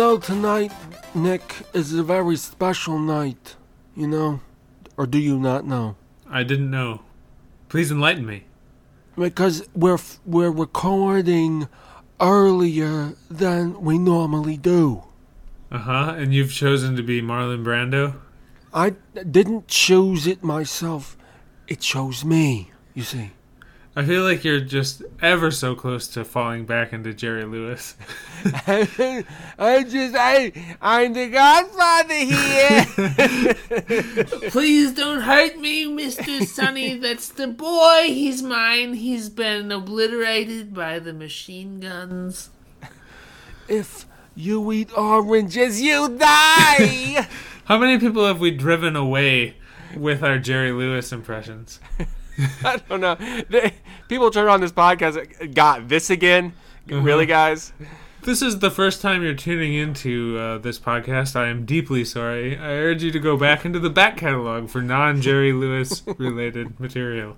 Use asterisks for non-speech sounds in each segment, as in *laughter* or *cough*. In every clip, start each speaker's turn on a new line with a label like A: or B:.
A: Know, tonight, Nick, is a very special night. You know? Or do you not know?
B: I didn't know. Please enlighten me.
A: Because we're, f- we're recording earlier than we normally do.
B: Uh huh. And you've chosen to be Marlon Brando?
A: I didn't choose it myself. It chose me, you see.
B: I feel like you're just ever so close to falling back into Jerry Lewis. *laughs*
A: I just, I, I'm the godfather here. *laughs*
C: Please don't hurt me, Mr. Sonny. That's the boy. He's mine. He's been obliterated by the machine guns.
A: if you eat oranges, you die. *laughs*
B: How many people have we driven away with our Jerry Lewis impressions? *laughs*
D: I don't know. They, people turn on this podcast. Got this again? Really, guys?
B: This is the first time you're tuning into uh, this podcast. I am deeply sorry. I urge you to go back into the back catalog for non Jerry *laughs* Lewis related material.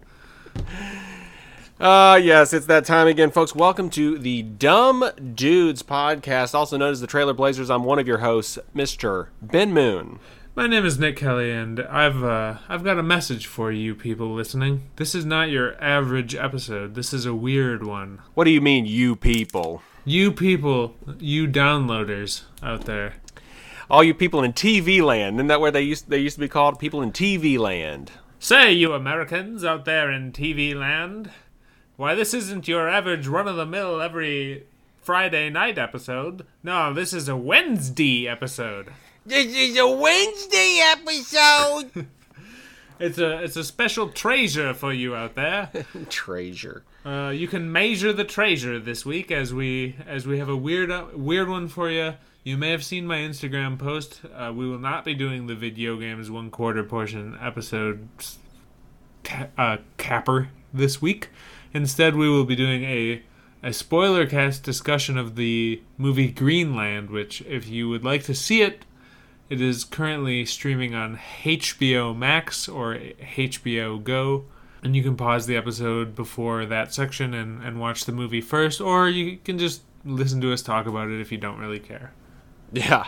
D: Uh, yes, it's that time again, folks. Welcome to the Dumb Dudes podcast, also known as the Trailer Blazers. I'm one of your hosts, Mr. Ben Moon.
B: My name is Nick Kelly, and I've uh, I've got a message for you people listening. This is not your average episode. This is a weird one.
D: What do you mean, you people?
B: You people, you downloaders out there.
D: All you people in TV land. Isn't that where they used they used to be called? People in TV land.
B: Say, you Americans out there in TV land, why this isn't your average run of the mill every Friday night episode. No, this is a Wednesday episode.
A: This is a Wednesday episode. *laughs*
B: It's a it's a special treasure for you out there. *laughs*
D: Treasure.
B: Uh, you can measure the treasure this week as we as we have a weird uh, weird one for you. You may have seen my Instagram post. Uh, we will not be doing the video games one quarter portion episode ca- uh, capper this week. Instead, we will be doing a a spoiler cast discussion of the movie Greenland, which, if you would like to see it, it is currently streaming on HBO Max or HBO Go. And you can pause the episode before that section and, and watch the movie first, or you can just listen to us talk about it if you don't really care.
D: Yeah,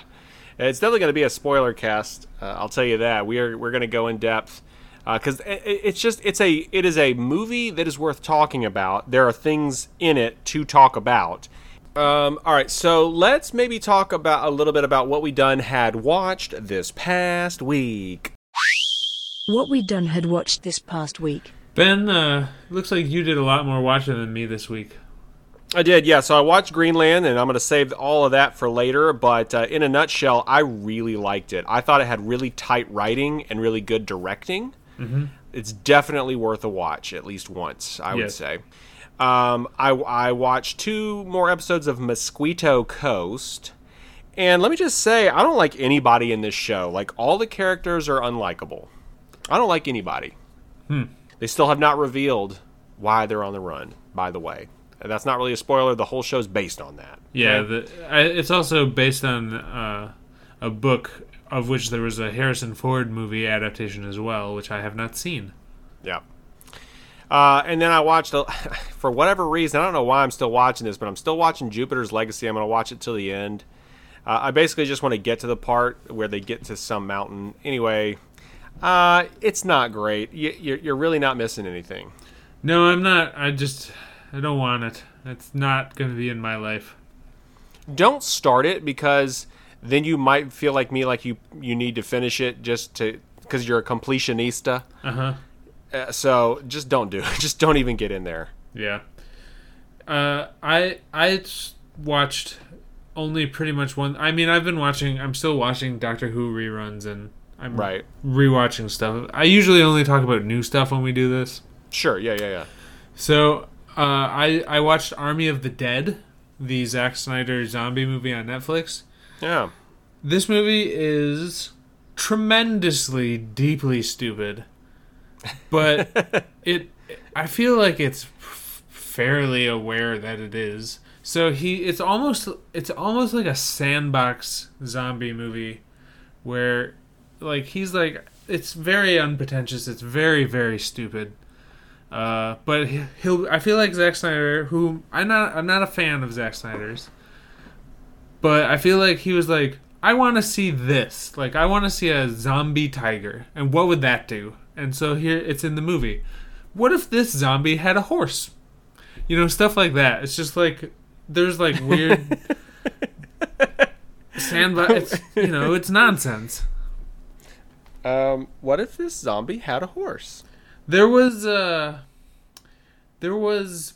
D: it's definitely going to be a spoiler cast. Uh, I'll tell you that. We are we're going to go in depth because it, it's just it's a it is a movie that is worth talking about. There are things in it to talk about. Um, all right, so let's maybe talk about a little bit about what we done had watched this past week.
E: What we done had watched this past week.
B: Ben, uh, looks like you did a lot more watching than me this week.
D: I did, yeah. So I watched Greenland, and I'm going to save all of that for later. But uh, in a nutshell, I really liked it. I thought it had really tight writing and really good directing. Mm-hmm. It's definitely worth a watch at least once, I would say. Um, I, I watched two more episodes of Mosquito Coast. And let me just say, I don't like anybody in this show. Like, all the characters are unlikable. I don't like anybody. Hmm. They still have not revealed why they're on the run, by the way. And that's not really a spoiler. The whole show's based on that.
B: Yeah, the, I, it's also based on uh, a book of which there was a Harrison Ford movie adaptation as well, which I have not seen.
D: Yeah. Uh, and then I watched, a, *laughs* for whatever reason, I don't know why I'm still watching this, but I'm still watching Jupiter's Legacy. I'm going to watch it till the end. Uh, I basically just want to get to the part where they get to some mountain. Anyway, uh, it's not great. You, you're, you're really not missing anything.
B: No, I'm not. I just I don't want it. It's not going to be in my life.
D: Don't start it because then you might feel like me, like you you need to finish it just to because you're a completionista.
B: Uh huh.
D: Uh, so just don't do it. *laughs* Just don't even get in there.
B: Yeah. Uh, I watched only pretty much one. I mean, I've been watching. I'm still watching Doctor Who reruns, and I'm
D: Right.
B: rewatching stuff. I usually only talk about new stuff when we do this.
D: Sure. Yeah. Yeah. Yeah.
B: So uh, I I watched Army of the Dead, the Zack Snyder zombie movie on Netflix.
D: Yeah.
B: This movie is tremendously deeply stupid, but *laughs* it I feel like it's fairly aware that it is. So he it's almost it's almost like a sandbox zombie movie where like he's like it's very unpretentious, it's very very stupid. Uh, but he'll I feel like Zack Snyder who I'm not I'm not a fan of Zack Snyder's But I feel like he was like, I want to see this. Like, I want to see a zombie tiger. And what would that do? And so here it's in the movie. What if this zombie had a horse? You know, stuff like that. It's just like, there's like weird. *laughs* sandbox. It's, you know, it's nonsense.
D: Um, what if this zombie had a horse?
B: There was uh there was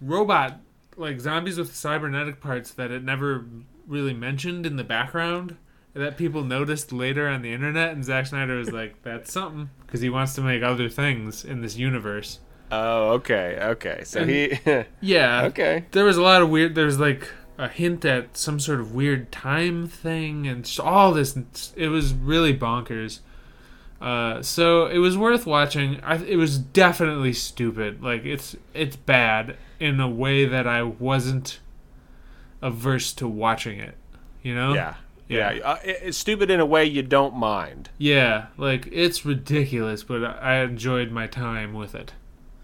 B: robot like zombies with cybernetic parts that it never really mentioned in the background that people noticed later on the internet and Zack Snyder was like that's something because he wants to make other things in this universe.
D: Oh, okay, okay. So
B: And-
D: he, *laughs*
B: Yeah.
D: okay.
B: There was a lot of weird There was like a hint at some sort of weird time thing and just all this it was really bonkers. Uh, so it was worth watching. I, it was definitely stupid. Like it's it's bad in a way that I wasn't averse to watching it. You know?
D: Yeah,
B: Yeah.
D: yeah. Uh, it- it's stupid in a way you don't mind.
B: Yeah. Like it's ridiculous, but I I enjoyed my time with it.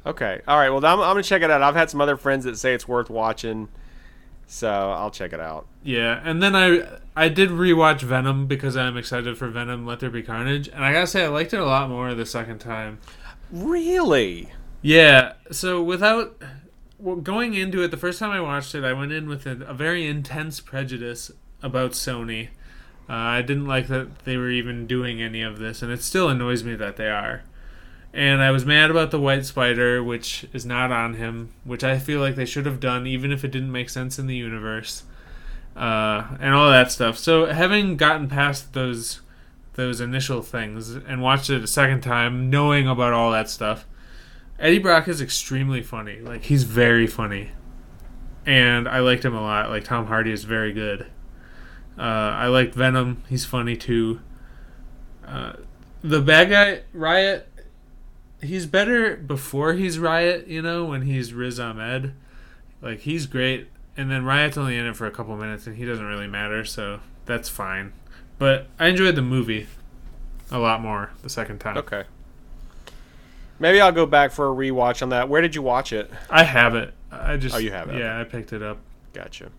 D: Okay, all right. Well, I'm, I'm gonna check it out. I've had some other friends that say it's worth watching, so I'll check it out.
B: Yeah, and then I I did rewatch Venom because I'm excited for Venom Let There Be Carnage, and I gotta say I liked it a lot more the second time.
D: Really?
B: Yeah, so without well, going into it, the first time I watched it, I went in with a, a very intense prejudice about Sony. Uh, I didn't like that they were even doing any of this, and it still annoys me that they are. And I was mad about the White Spider, which is not on him, which I feel like they should have done, even if it didn't make sense in the universe, uh, and all that stuff. So having gotten past those those initial things and watched it a second time, knowing about all that stuff, Eddie Brock is extremely funny. Like he's very funny, and I liked him a lot. Like Tom Hardy is very good. Uh, I liked Venom. He's funny too. Uh, the bad guy Riot, he's better before he's Riot. You know when he's Riz Ahmed, like he's great. And then Riot's only in it for a couple minutes, and he doesn't really matter, so that's fine. But I enjoyed the movie a lot more the second time.
D: Okay. Maybe I'll go back for a rewatch on that. Where did you watch it?
B: I have it. I just
D: Oh, you have it,
B: Yeah, I picked it up.
D: Gotcha.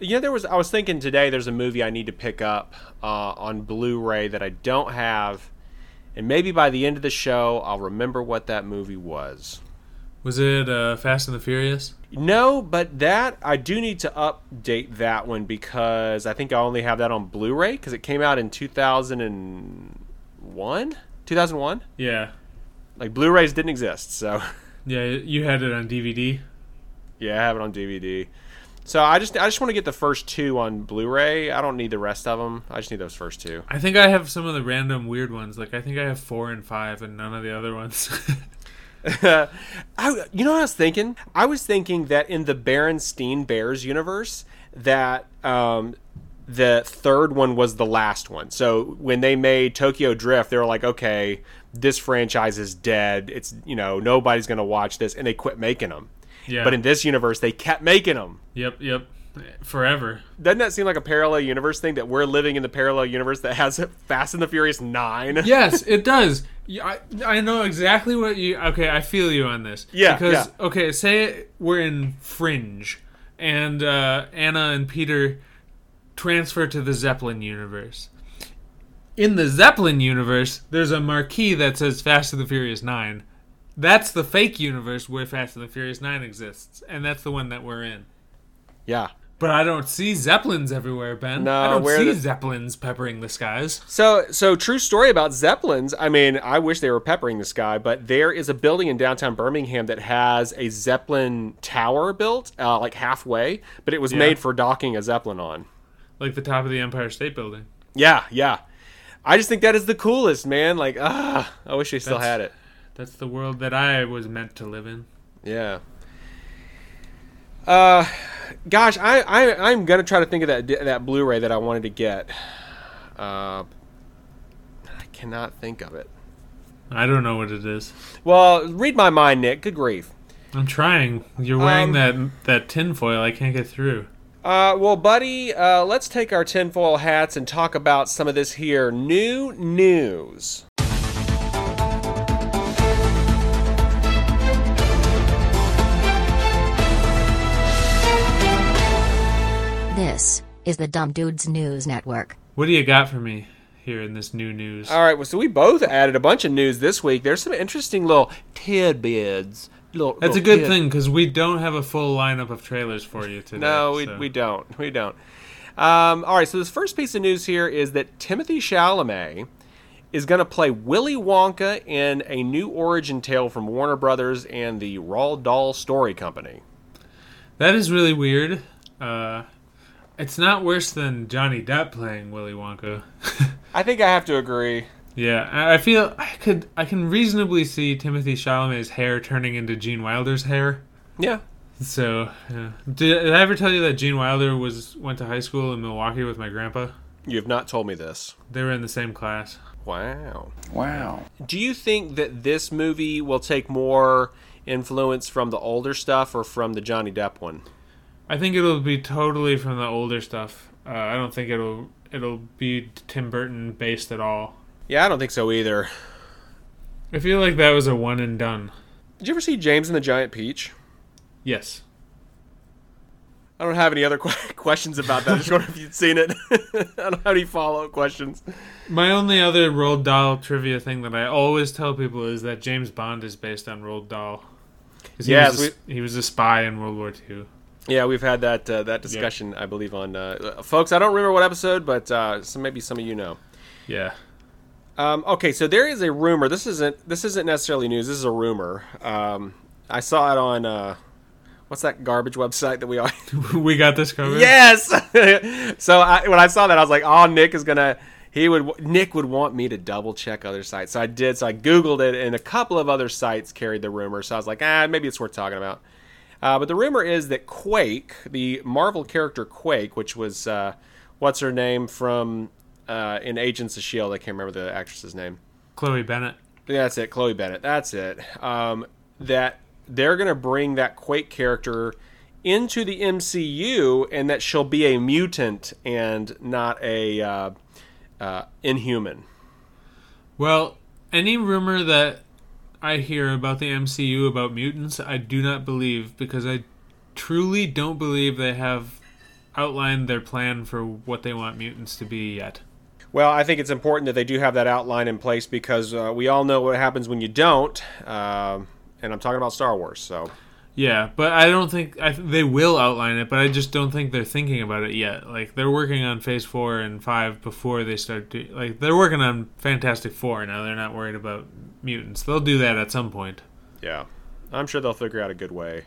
D: You know, there was. I was thinking today. There's a movie I need to pick up uh, on Blu-ray that I don't have, and maybe by the end of the show, I'll remember what that movie was.
B: Was it uh, Fast and the Furious?
D: No, but that I do need to update that one because I think I only have that on Blu-ray because it came out in 2001. 2001.
B: Yeah,
D: Like Blu-rays didn't exist, so
B: yeah. You had it on DVD.
D: yeah, I have it on DVD. So I just I just want to get the first two on Blu-ray. I don't need the rest of them. I just need those first two.
B: I think I have some of the random weird ones. Like I think I have four and five, and none of the other ones. *laughs* *laughs*
D: I, you know what I was thinking? I was thinking that in the Berenstein Bears universe, that um, the third one was the last one. So when they made Tokyo Drift, they were like, okay, this franchise is dead. It's you know nobody's gonna watch this, and they quit making them.
B: Yeah.
D: But in this universe, they kept making them.
B: yep, yep. Forever.
D: Doesn't that seem like a parallel universe thing that we're living in the parallel universe that has *laughs* Fast and the Furious Nine? *laughs*
B: yes, it does. I, I know exactly what you. Okay, I feel you on this.
D: Yeah,
B: Because
D: yeah.
B: okay, say we're in Fringe, and uh, Anna and Peter transfer to the Zeppelin universe. In the Zeppelin universe, there's a marquee that says Fast and the Furious Nine. That's the fake universe where Fast and the Furious Nine exists, and that's the one that we're in.
D: Yeah.
B: But I don't see zeppelins everywhere, Ben.
D: No,
B: I don't see
D: the-
B: zeppelins peppering the skies.
D: So, so true story about Zeppelins. I mean, I wish they were peppering the sky, but there is a building in downtown Birmingham that has a Zeppelin tower built, uh, like halfway, but it was
B: Yeah.
D: made for docking a Zeppelin on.
B: Like the top of the Empire State Building.
D: Yeah, yeah. I just think that is the coolest, man. Like, ah, I wish they still
B: That's-
D: had it.
B: That's the world that I was meant to live in.
D: Yeah. Uh, gosh, I, I I'm gonna try to think of that that Blu-ray that I wanted to get. Uh, I cannot think of it.
B: I don't know what it is.
D: Well, read my mind, Nick. Good grief.
B: I'm trying. You're wearing
D: Um,
B: that that tinfoil. I can't get through.
D: Uh, well, buddy, uh, let's take our tinfoil hats and talk about some of this here new news.
F: This is the Dumb Dudes News Network.
B: What do you got for me here in this new news?
D: All right, well, so we both added a bunch of news this week. There's some interesting little tidbits. Little,
B: That's a good
D: tid-
B: thing because we don't have a full lineup of trailers for you today.
D: No, we,
B: so-
D: we don't. We don't. Um, all right, so this first piece of news here is that Timothée Chalamet is going to play Willy Wonka in a new origin tale from Warner Brothers and the Roald Dahl Story Company.
B: That is really weird. Uh, it's not worse than Johnny Depp playing Willy Wonka. *laughs*
D: I think I have to agree.
B: yeah, I I feel I could I can reasonably see Timothée Chalamet's hair turning into Gene Wilder's hair.
D: Yeah.
B: So, yeah. did, did I ever tell you that Gene Wilder was went to high school in Milwaukee with my grandpa?
D: You have not told me this.
B: They were in the same class.
D: Wow.
G: Wow.
D: Do you think that this movie will take more influence from the older stuff or from the Johnny Depp one?
B: I think it'll be totally from the older stuff. Uh, I don't think it'll it'll be Tim Burton based at all.
D: Yeah, I don't think so either.
B: I feel like that was a one and done.
D: Did you ever see James and the Giant Peach?
B: Yes.
D: I don't have any other *laughs* que- questions about that. I just wonder if you'd seen it. *laughs* I don't have any follow up questions.
B: My only other Roald Dahl trivia thing that I always tell people is that James Bond is based on Roald Dahl. he,
D: Yes,
B: was a, he was a spy in World War II.
D: Yeah, we've had that uh, that discussion, I believe, on uh, folks. I don't remember what episode, but uh, so maybe some of you know.
B: Yeah.
D: Um, okay, so there is a rumor. This isn't this isn't necessarily news. This is a rumor. Um, I saw it on uh, what's that garbage website that we all. *laughs*
B: we got this covered.
D: yes. *laughs* so I, when I saw that, I was like, "Oh, Nick is gonna." He would Nick would want me to double check other sites, so I did. So I googled it, and a couple of other sites carried the rumor. So I was like, "Ah, maybe it's worth talking about." Uh, but the rumor is that Quake, the Marvel character Quake, which was uh, what's her name from uh, in Agents of Shield, I can't remember the actress's name.
B: Chloe Bennet.
D: Yeah, That's it, Chloe Bennet. That's it. Um, that they're gonna bring that Quake character into the MCU, and that she'll be a mutant and not a uh, uh, Inhuman.
B: Well, any rumor that I hear about the MCU about mutants, I do not believe because I truly don't believe they have outlined their plan for what they want mutants to be yet.
D: Well, I think it's important that they do have that outline in place because uh, we all know what happens when you don't. Um, and I'm talking about Star Wars, so
B: Yeah, but I don't think I th- they will outline it, but I just don't think they're thinking about it yet. Like they're working on Phase Four and Five before they start. Do- like they're working on Fantastic Four now. They're not worried about mutants. They'll do that at some point.
D: yeah, I'm sure they'll figure out a good way.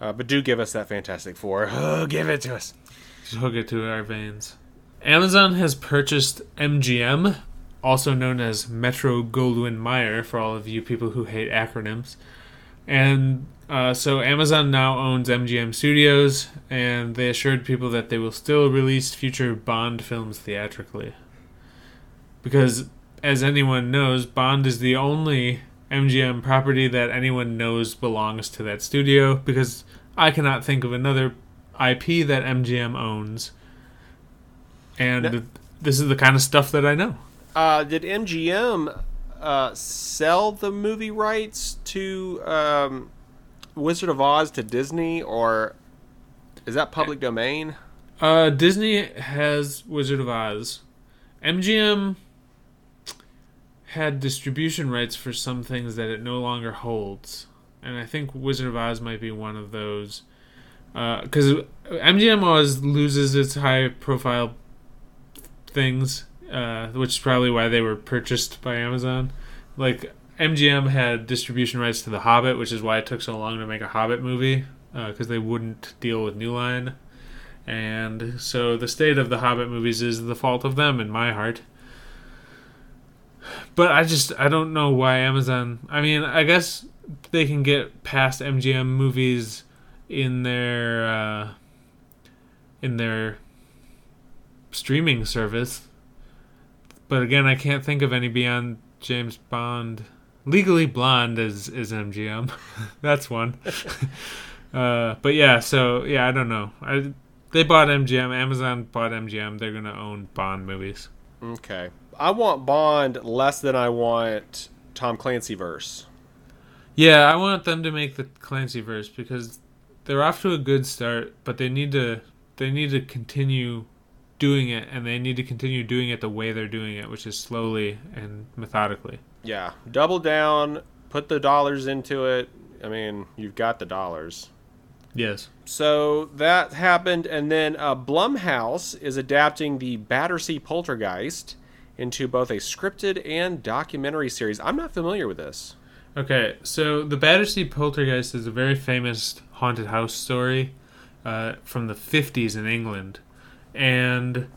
D: Uh, but do give us that Fantastic Four. *laughs* Oh, give it to us.
B: Just hook it to our veins. Amazon has purchased MGM, also known as Metro Goldwyn Mayer, for all of you people who hate acronyms. And uh, so Amazon now owns MGM Studios, and they assured people that they will still release future Bond films theatrically. Because, as anyone knows, Bond is the only MGM property that anyone knows belongs to that studio, because I cannot think of another IP that MGM owns. And
D: No.
B: this is the kind of stuff that I know.
D: Uh, did MGM uh, sell the movie rights to um, Wizard of Oz to Disney, or is that public domain?
B: Uh, Disney has Wizard of Oz. MGM had distribution rights for some things that it no longer holds, and I think Wizard of Oz might be one of those. Because MGM always loses its high-profile things, uh, which is probably why they were purchased by Amazon. Like MGM had distribution rights to The Hobbit, which is why it took so long to make a Hobbit movie, because they wouldn't deal with New Line. And so the state of the Hobbit movies is the fault of them in my heart. But I just I don't know why Amazon. I mean, I guess they can get past MGM movies in their uh, in their streaming service. But again, I can't think of any beyond James Bond. Legally Blonde is is MGM. *laughs* That's one. *laughs* uh, but yeah, so yeah, I don't know. I they bought MGM. Amazon bought MGM. They're gonna own Bond movies.
D: Okay, I want Bond less than I want Tom Clancy verse.
B: Yeah, I want them to make the Clancy verse because they're off to a good start, but they need to they need to continue doing it, and they need to continue doing it the way they're doing it, which is slowly and methodically.
D: Yeah, double down, put the dollars into it. I mean, you've got the dollars.
B: Yes.
D: So that happened, and then uh, Blumhouse is adapting the Battersea Poltergeist into both a scripted and documentary series. I'm not familiar with this.
B: Okay, so the Battersea Poltergeist is a very famous haunted house story uh, from the 50s in England. And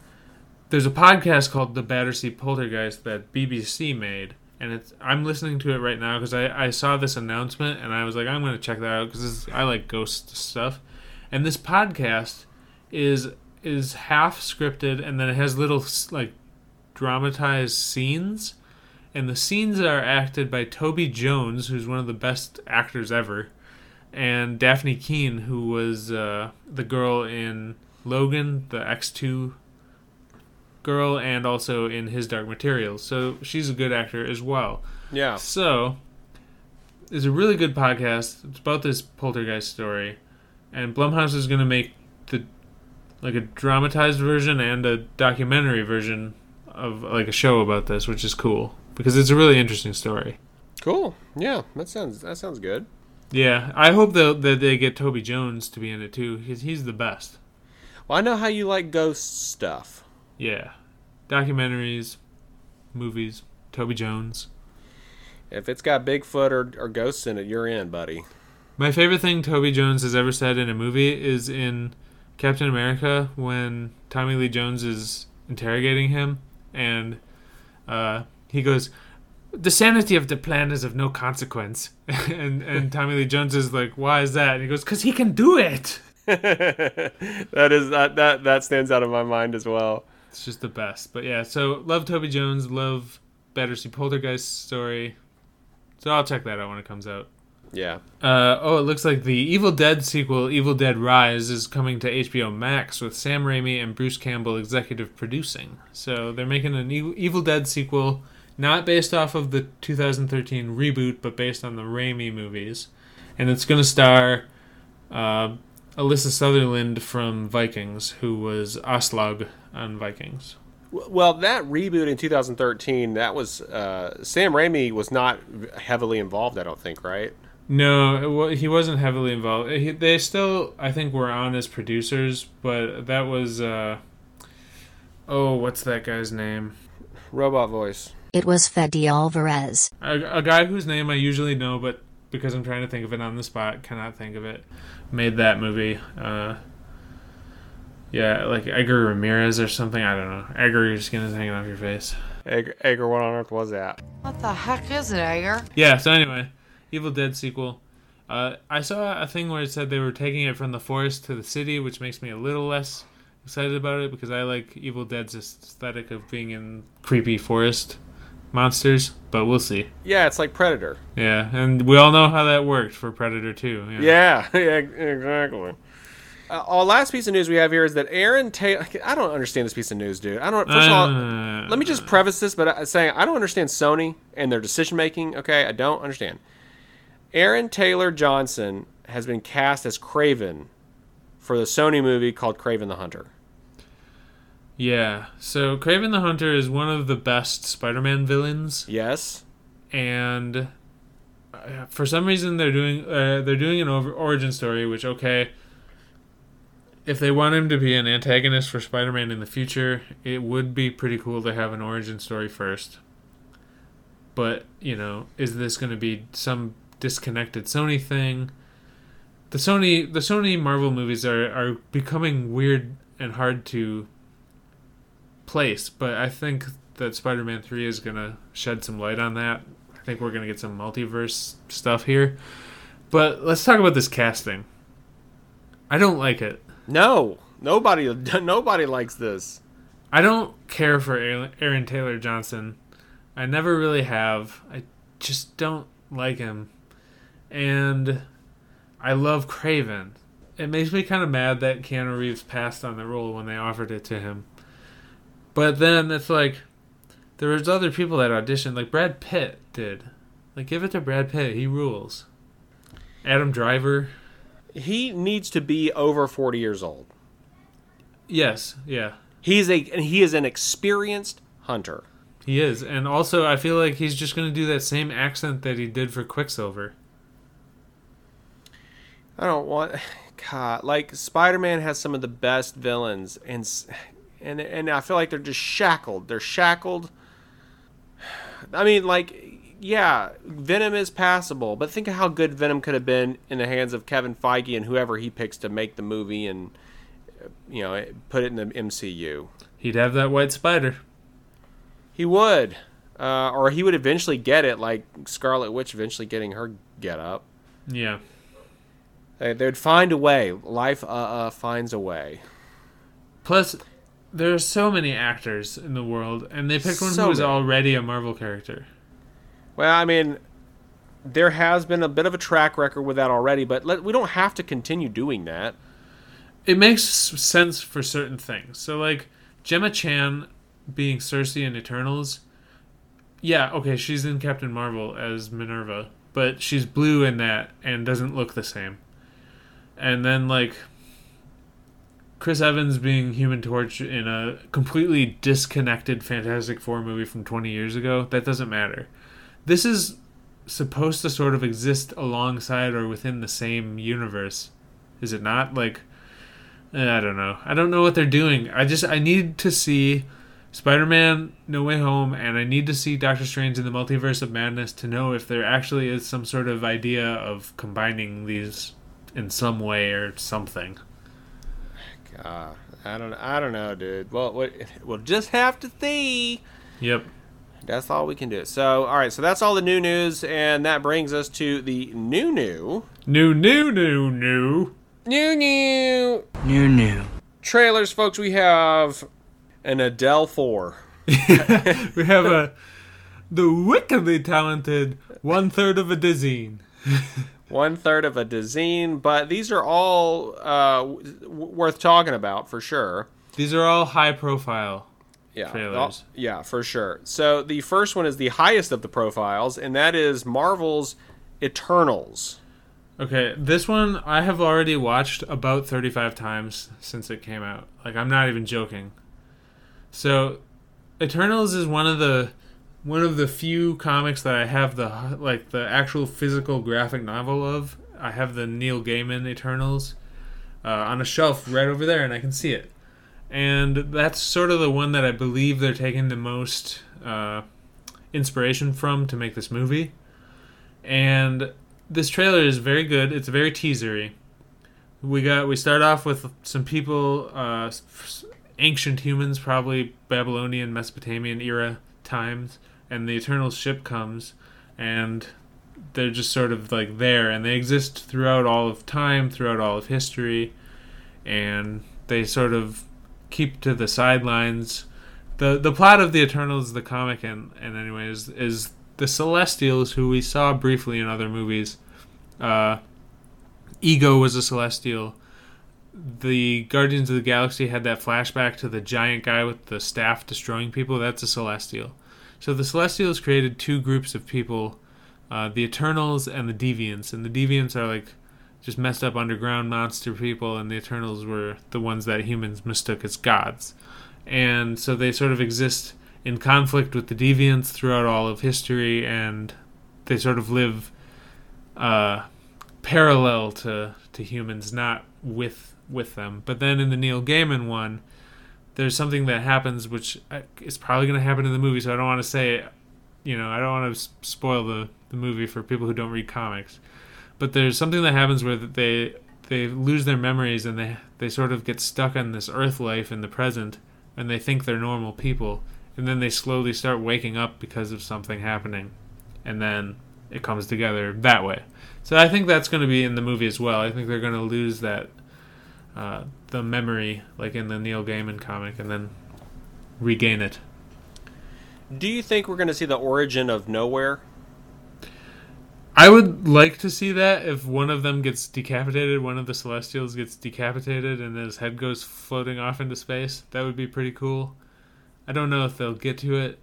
B: there's a podcast called The Battersea Poltergeist that BBC made. And it's I'm listening to it right now because I, I saw this announcement and I was like, I'm to check that out because I like ghost stuff. And this podcast is is half scripted and then it has little like dramatized scenes and the scenes are acted by Toby Jones, who's one of the best actors ever, and Dafne Keen, who was uh, the girl in Logan, the X-23 girl, and also in His Dark Materials. So she's a good actor as well.
D: Yeah.
B: So it's a really good podcast. It's about this poltergeist story, and Blumhouse is going to make the like a dramatized version and a documentary version of like a show about this, which is cool because it's a really interesting story.
D: Cool. Yeah, that sounds that sounds good.
B: Yeah, I hope that that they get Toby Jones to be in it too. He's he's the best.
D: Well, I know how you like ghost stuff.
B: Yeah, documentaries, movies. Toby Jones.
D: If it's got Bigfoot or, or ghosts in it, you're in, buddy.
B: My favorite thing Toby Jones has ever said in a movie is in Captain America when Tommy Lee Jones is interrogating him and uh, he goes, "The sanity of the plan is of no consequence." *laughs* and and *laughs* Tommy Lee Jones is like, "Why is that?" And he goes, "Cause he can do it." *laughs*
D: that is that that that stands out of my mind as well.
B: It's just the best. But yeah, so love Toby Jones, love Battersea Poltergeist story. So I'll check that out when it comes out.
D: Yeah.
B: Uh, oh, it looks like the Evil Dead sequel, Evil Dead Rise, is coming to HBO Max with Sam Raimi and Bruce Campbell executive producing. So they're making an e- Evil Dead sequel, not based off of the 2013 reboot, but based on the Raimi movies. And it's going to star uh, Alyssa Sutherland from Vikings, who was Aslaug on Vikings.
D: Well, that reboot in 2013, that was uh, Sam Raimi was not heavily involved. I don't think, right?
B: No, it he wasn't heavily involved. He, they still, I think, were on as producers, but that was, uh, oh, what's that guy's name?
D: Robot voice.
F: It was Fede Alvarez.
B: A, a guy whose name I usually know, but because I'm trying to think of it on the spot, cannot think of it. Made that movie. Uh, yeah, like Edgar Ramirez or something. I don't know. Edgar, your skin is hanging off your face.
D: Edgar, Edgar what on earth was that?
G: What the heck is it, Edgar?
B: Yeah. So anyway, Evil Dead sequel. Uh, I saw a thing where it said they were taking it from the forest to the city, which makes me a little less excited about it because I like Evil Dead's aesthetic of being in creepy forest monsters. But we'll see.
D: Yeah, it's like Predator.
B: Yeah, and we all know how that worked for Predator 2.
D: Yeah, yeah, *laughs* exactly. Uh, our last piece of news we have here is that Aaron Taylor. I don't understand this piece of news, dude. I don't. First of all,
B: Uh,
D: let me just preface this, but uh, saying I don't understand Sony and their decision making. Okay, I don't understand. Aaron Taylor Johnson has been cast as Kraven for the Sony movie called Kraven the Hunter.
B: Yeah, so Kraven the Hunter is one of the best Spider Man villains.
D: Yes.
B: and uh, for some reason they're doing uh, they're doing an over- origin story which okay if they want him to be an antagonist for Spider-Man in the future it would be pretty cool to have an origin story first but you know is this going to be some disconnected Sony thing the Sony the Sony Marvel movies are are becoming weird and hard to place but I think that Spider-Man 3 is going to shed some light on that I think we're going to get some multiverse stuff here. But let's talk about this casting. I don't like it.
D: No. Nobody. *laughs* Nobody likes this.
B: I don't care for Aaron Taylor Johnson. I never really have. I just don't like him. And I love Kraven. It makes me kind of mad that Keanu Reeves passed on the role when they offered it to him. But then it's like there was other people that auditioned, like Brad Pitt did. Like give it to Brad Pitt, he rules. Adam Driver,
D: He needs to be over forty years old.
B: Yes, yeah.
D: He's a and he is an experienced hunter.
B: He is. And also I feel like he's just going to do that same accent that he did for Quicksilver.
D: I don't want God, like Spider-Man has some of the best villains and and and I feel like they're just shackled. They're shackled. *sighs* I mean, like yeah, Venom is passable, but think of how good Venom could have been in the hands of Kevin Feige and whoever he picks to make the movie and you know, put it in the MCU.
B: He'd have that white spider.
D: He would. Uh, or he would eventually get it, like Scarlet Witch eventually getting her get up.
B: Yeah.
D: They, they'd find a way. Life uh, uh, finds a way.
B: Plus, there are so many actors in the world, and they picked one
D: So
B: who was
D: many.
B: already a Marvel character.
D: Well, I mean, there has been a bit of a track record with that already, but let, we don't have to continue doing that.
B: It makes sense for certain things. So, like, Gemma Chan being Sersi in Eternals. Yeah, okay, she's in Captain Marvel as Minerva, but she's blue in that and doesn't look the same. And then, like, Chris Evans being Human Torch in a completely disconnected Fantastic Four movie from 20 years ago, that doesn't matter. This is supposed to sort of exist alongside or within the same universe. Is it not? Like, eh, I don't know. I don't know what they're doing. I just, I need to see Spider Man No Way Home and I need to see Doctor Strange in the Multiverse of Madness to know if there actually is some sort of idea of combining these in some way or something.
D: Uh, I don't. I don't know, dude. Well, what, we'll just have to see.
B: Yep.
D: That's all we can do. So, all right. So that's all the new news, and that brings us to the new new
B: New, new, new, new.
D: new new
A: New, new.
D: trailers, folks. We have an Adele four. *laughs*
B: We have a the wickedly talented one third of a dizine. *laughs*
D: one third of a dozen, but these are all uh, w- worth talking about for sure.
B: These are all high profile.
D: Yeah,
B: Trailers.
D: all- yeah, for sure. So the first one is the highest of the profiles, and that is Marvel's Eternals.
B: Okay, this one I have already watched about 35 times since it came out. Like I'm not even joking. So, Eternals is one of the one of the few comics that I have the like the actual physical graphic novel of. I have the Neil Gaiman Eternals uh, on a shelf right over there, and I can see it. And that's sort of the one that I believe they're taking the most uh, inspiration from to make this movie. And this trailer is very good. It's very teasery. We got we start off with some people, uh, ancient humans, probably Babylonian, Mesopotamian era times, and the Eternal ship comes, and they're just sort of like there, and they exist throughout all of time, throughout all of history, and they sort of keep to the sidelines. the The plot of the Eternals, the comic, and and anyways, is the Celestials, who we saw briefly in other movies. Uh, Ego was a Celestial. The Guardians of the Galaxy had that flashback to the giant guy with the staff destroying people. That's a Celestial. So the Celestials created two groups of people uh, the Eternals and the Deviants. And the Deviants are like just messed up underground monster people, and the Eternals were the ones that humans mistook as gods. And so they sort of exist in conflict with the Deviants throughout all of history, and they sort of live uh, parallel to, to humans, not with with them. But then in the Neil Gaiman one, there's something that happens which uh, is probably going to happen in the movie, so I don't want to say. You know, I don't want to spoil the, the movie for people who don't read comics. But there's something that happens where they they lose their memories and they they sort of get stuck on this Earth life in the present, and they think they're normal people, and then they slowly start waking up because of something happening, and then it comes together that way. So I think that's going to be in the movie as well. I think they're going to lose that uh, the memory, like in the Neil Gaiman comic, and then regain it.
D: Do you think we're going to see the origin of Knowhere?
B: I would like to see that if one of them gets decapitated, one of the Celestials gets decapitated, and his head goes floating off into space. That would be pretty cool. I don't know if they'll get to it,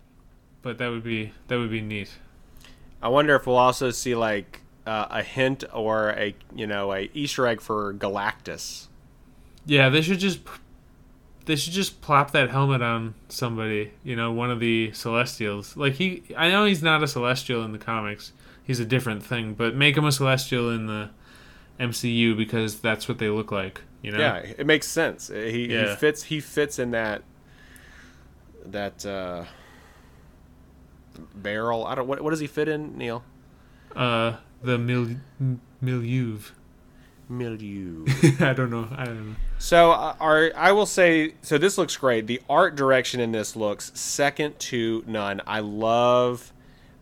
B: but that would be that would be neat.
D: I wonder if we'll also see like uh, a hint or a you know a Easter egg for Galactus.
B: Yeah, they should just they should just plop that helmet on somebody. You know, one of the Celestials. Like he, I know he's not a Celestial in the comics. He's a different thing, but make him a Celestial in the MCU because that's what they look like. You know.
D: Yeah, it makes sense. He, he fits. He fits in that that uh, barrel. I don't. What, what does he fit in, Neil?
B: Uh, the mil milieu.
D: Milieu. *laughs*
B: I don't know. I don't know.
D: So, uh, our, I will say, so this looks great. The art direction in this looks second to none. I love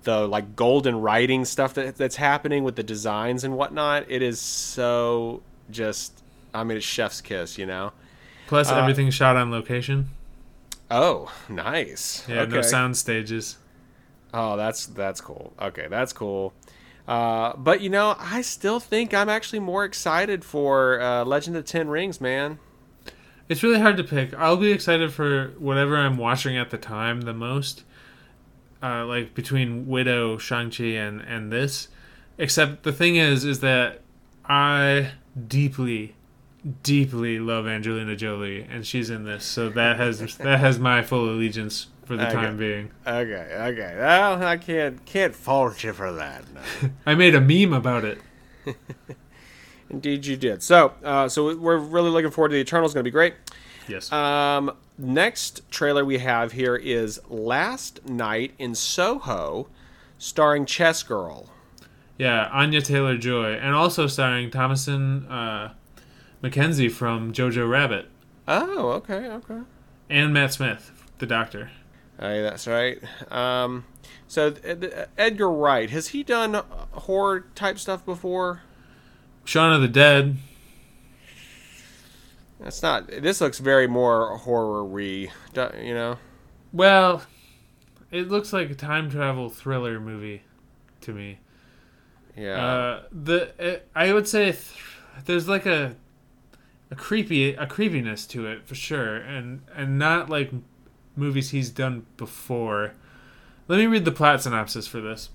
D: the like golden writing stuff that, that's happening with the designs and whatnot. It is so just, I mean, it's chef's kiss, you know.
B: Plus,
D: Uh,
B: everything's shot on location.
D: Oh, nice.
B: Yeah, no sound stages.
D: Oh, that's that's cool. Okay, that's cool. Uh, but you know, I still think I'm actually more excited for uh, Legend of Ten Rings, man.
B: It's really hard to pick. I'll be excited for whatever I'm watching at the time the most. Uh, like between Widow, Shang Chi, and and this. Except the thing is, is that I deeply, deeply love Angelina Jolie, and she's in this, so that has *laughs* that has my full allegiance for the
D: Okay.
B: time being.
D: Okay, okay. Well, I can't can't fault you for that. no. *laughs*
B: I made a meme about it. *laughs*
D: Indeed, you did. So, uh, so we're really looking forward to the Eternals. Going to be great.
B: Yes.
D: Um, next trailer we have here is Last Night in Soho, starring Chess Girl.
B: Yeah, Anya Taylor Joy, and also starring Thomasin uh, McKenzie from Jojo Rabbit,
D: Oh, okay, okay.
B: and Matt Smith, the Doctor.
D: Hey, that's right. Um, so uh, Edgar Wright has he done horror type stuff before?
B: Shaun of the Dead.
D: That's not. This looks very more horror-y. You know.
B: Well, it looks like a time travel thriller movie to me.
D: Yeah.
B: Uh, the it, I would say th- there's like a a creepy a creepiness to it for sure, and and not like movies he's done before. Let me read the plot synopsis for this.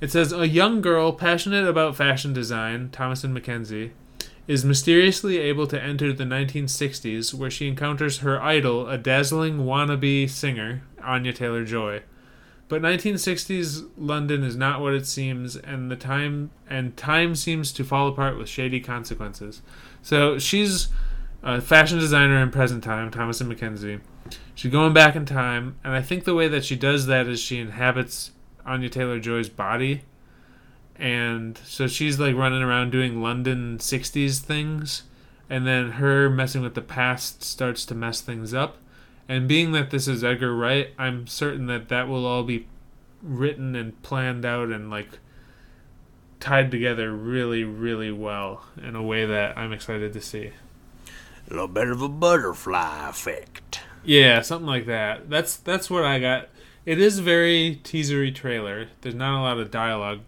B: It says a young girl passionate about fashion design, Thomasin McKenzie, is mysteriously able to enter the 1960s where she encounters her idol, a dazzling wannabe singer, Anya Taylor Joy. But 1960s London is not what it seems, and the time and time seems to fall apart with shady consequences. So she's a fashion designer in present time, Thomasin McKenzie. She's going back in time, and I think the way that she does that is she inhabits Anya Taylor Joy's body, and so she's like running around doing London 60s things, and then her messing with the past starts to mess things up. And being that this is Edgar Wright, I'm certain that that will all be written and planned out and like tied together really, really well in a way that I'm excited to see.
H: A little bit of a butterfly effect.
B: Yeah, something like that. That's that's what I got. It is very teasery trailer. There's not a lot of dialogue.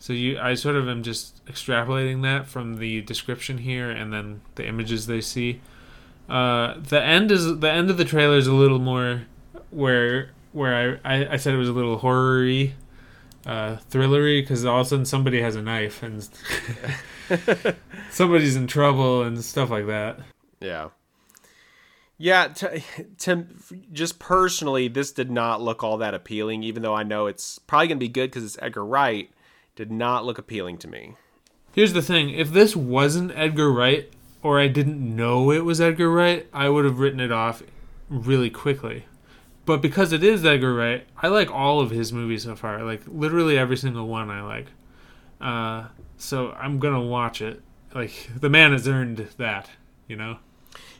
B: So you I sort of am just extrapolating that from the description here and then the images they see. Uh, the end is the end of the trailer is a little more where where I, I, I said it was a little horror-y, uh, thrillery because all of a sudden somebody has a knife and *laughs* *laughs* somebody's in trouble and stuff like that.
D: Yeah. Yeah, to, to just personally, this did not look all that appealing. Even though I know it's probably gonna be good because it's Edgar Wright, did not look appealing to me.
B: Here's the thing: if this wasn't Edgar Wright, or I didn't know it was Edgar Wright, I would have written it off really quickly. But because it is Edgar Wright, I like all of his movies so far. Like literally every single one I like. Uh, so I'm gonna watch it. Like the man has earned that, you know.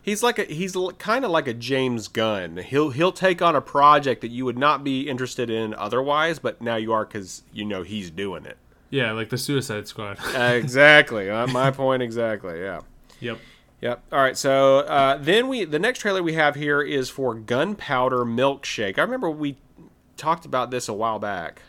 D: He's like a he's kind of like a James Gunn. He'll he'll take on a project that you would not be interested in otherwise, but now you are because you know he's doing it.
B: Yeah, like the Suicide Squad. *laughs*
D: exactly. Uh, My point exactly. Yeah.
B: yep.
D: Yep. All right. So uh, then we the next trailer we have here is for Gunpowder Milkshake. I remember we talked about this a while back.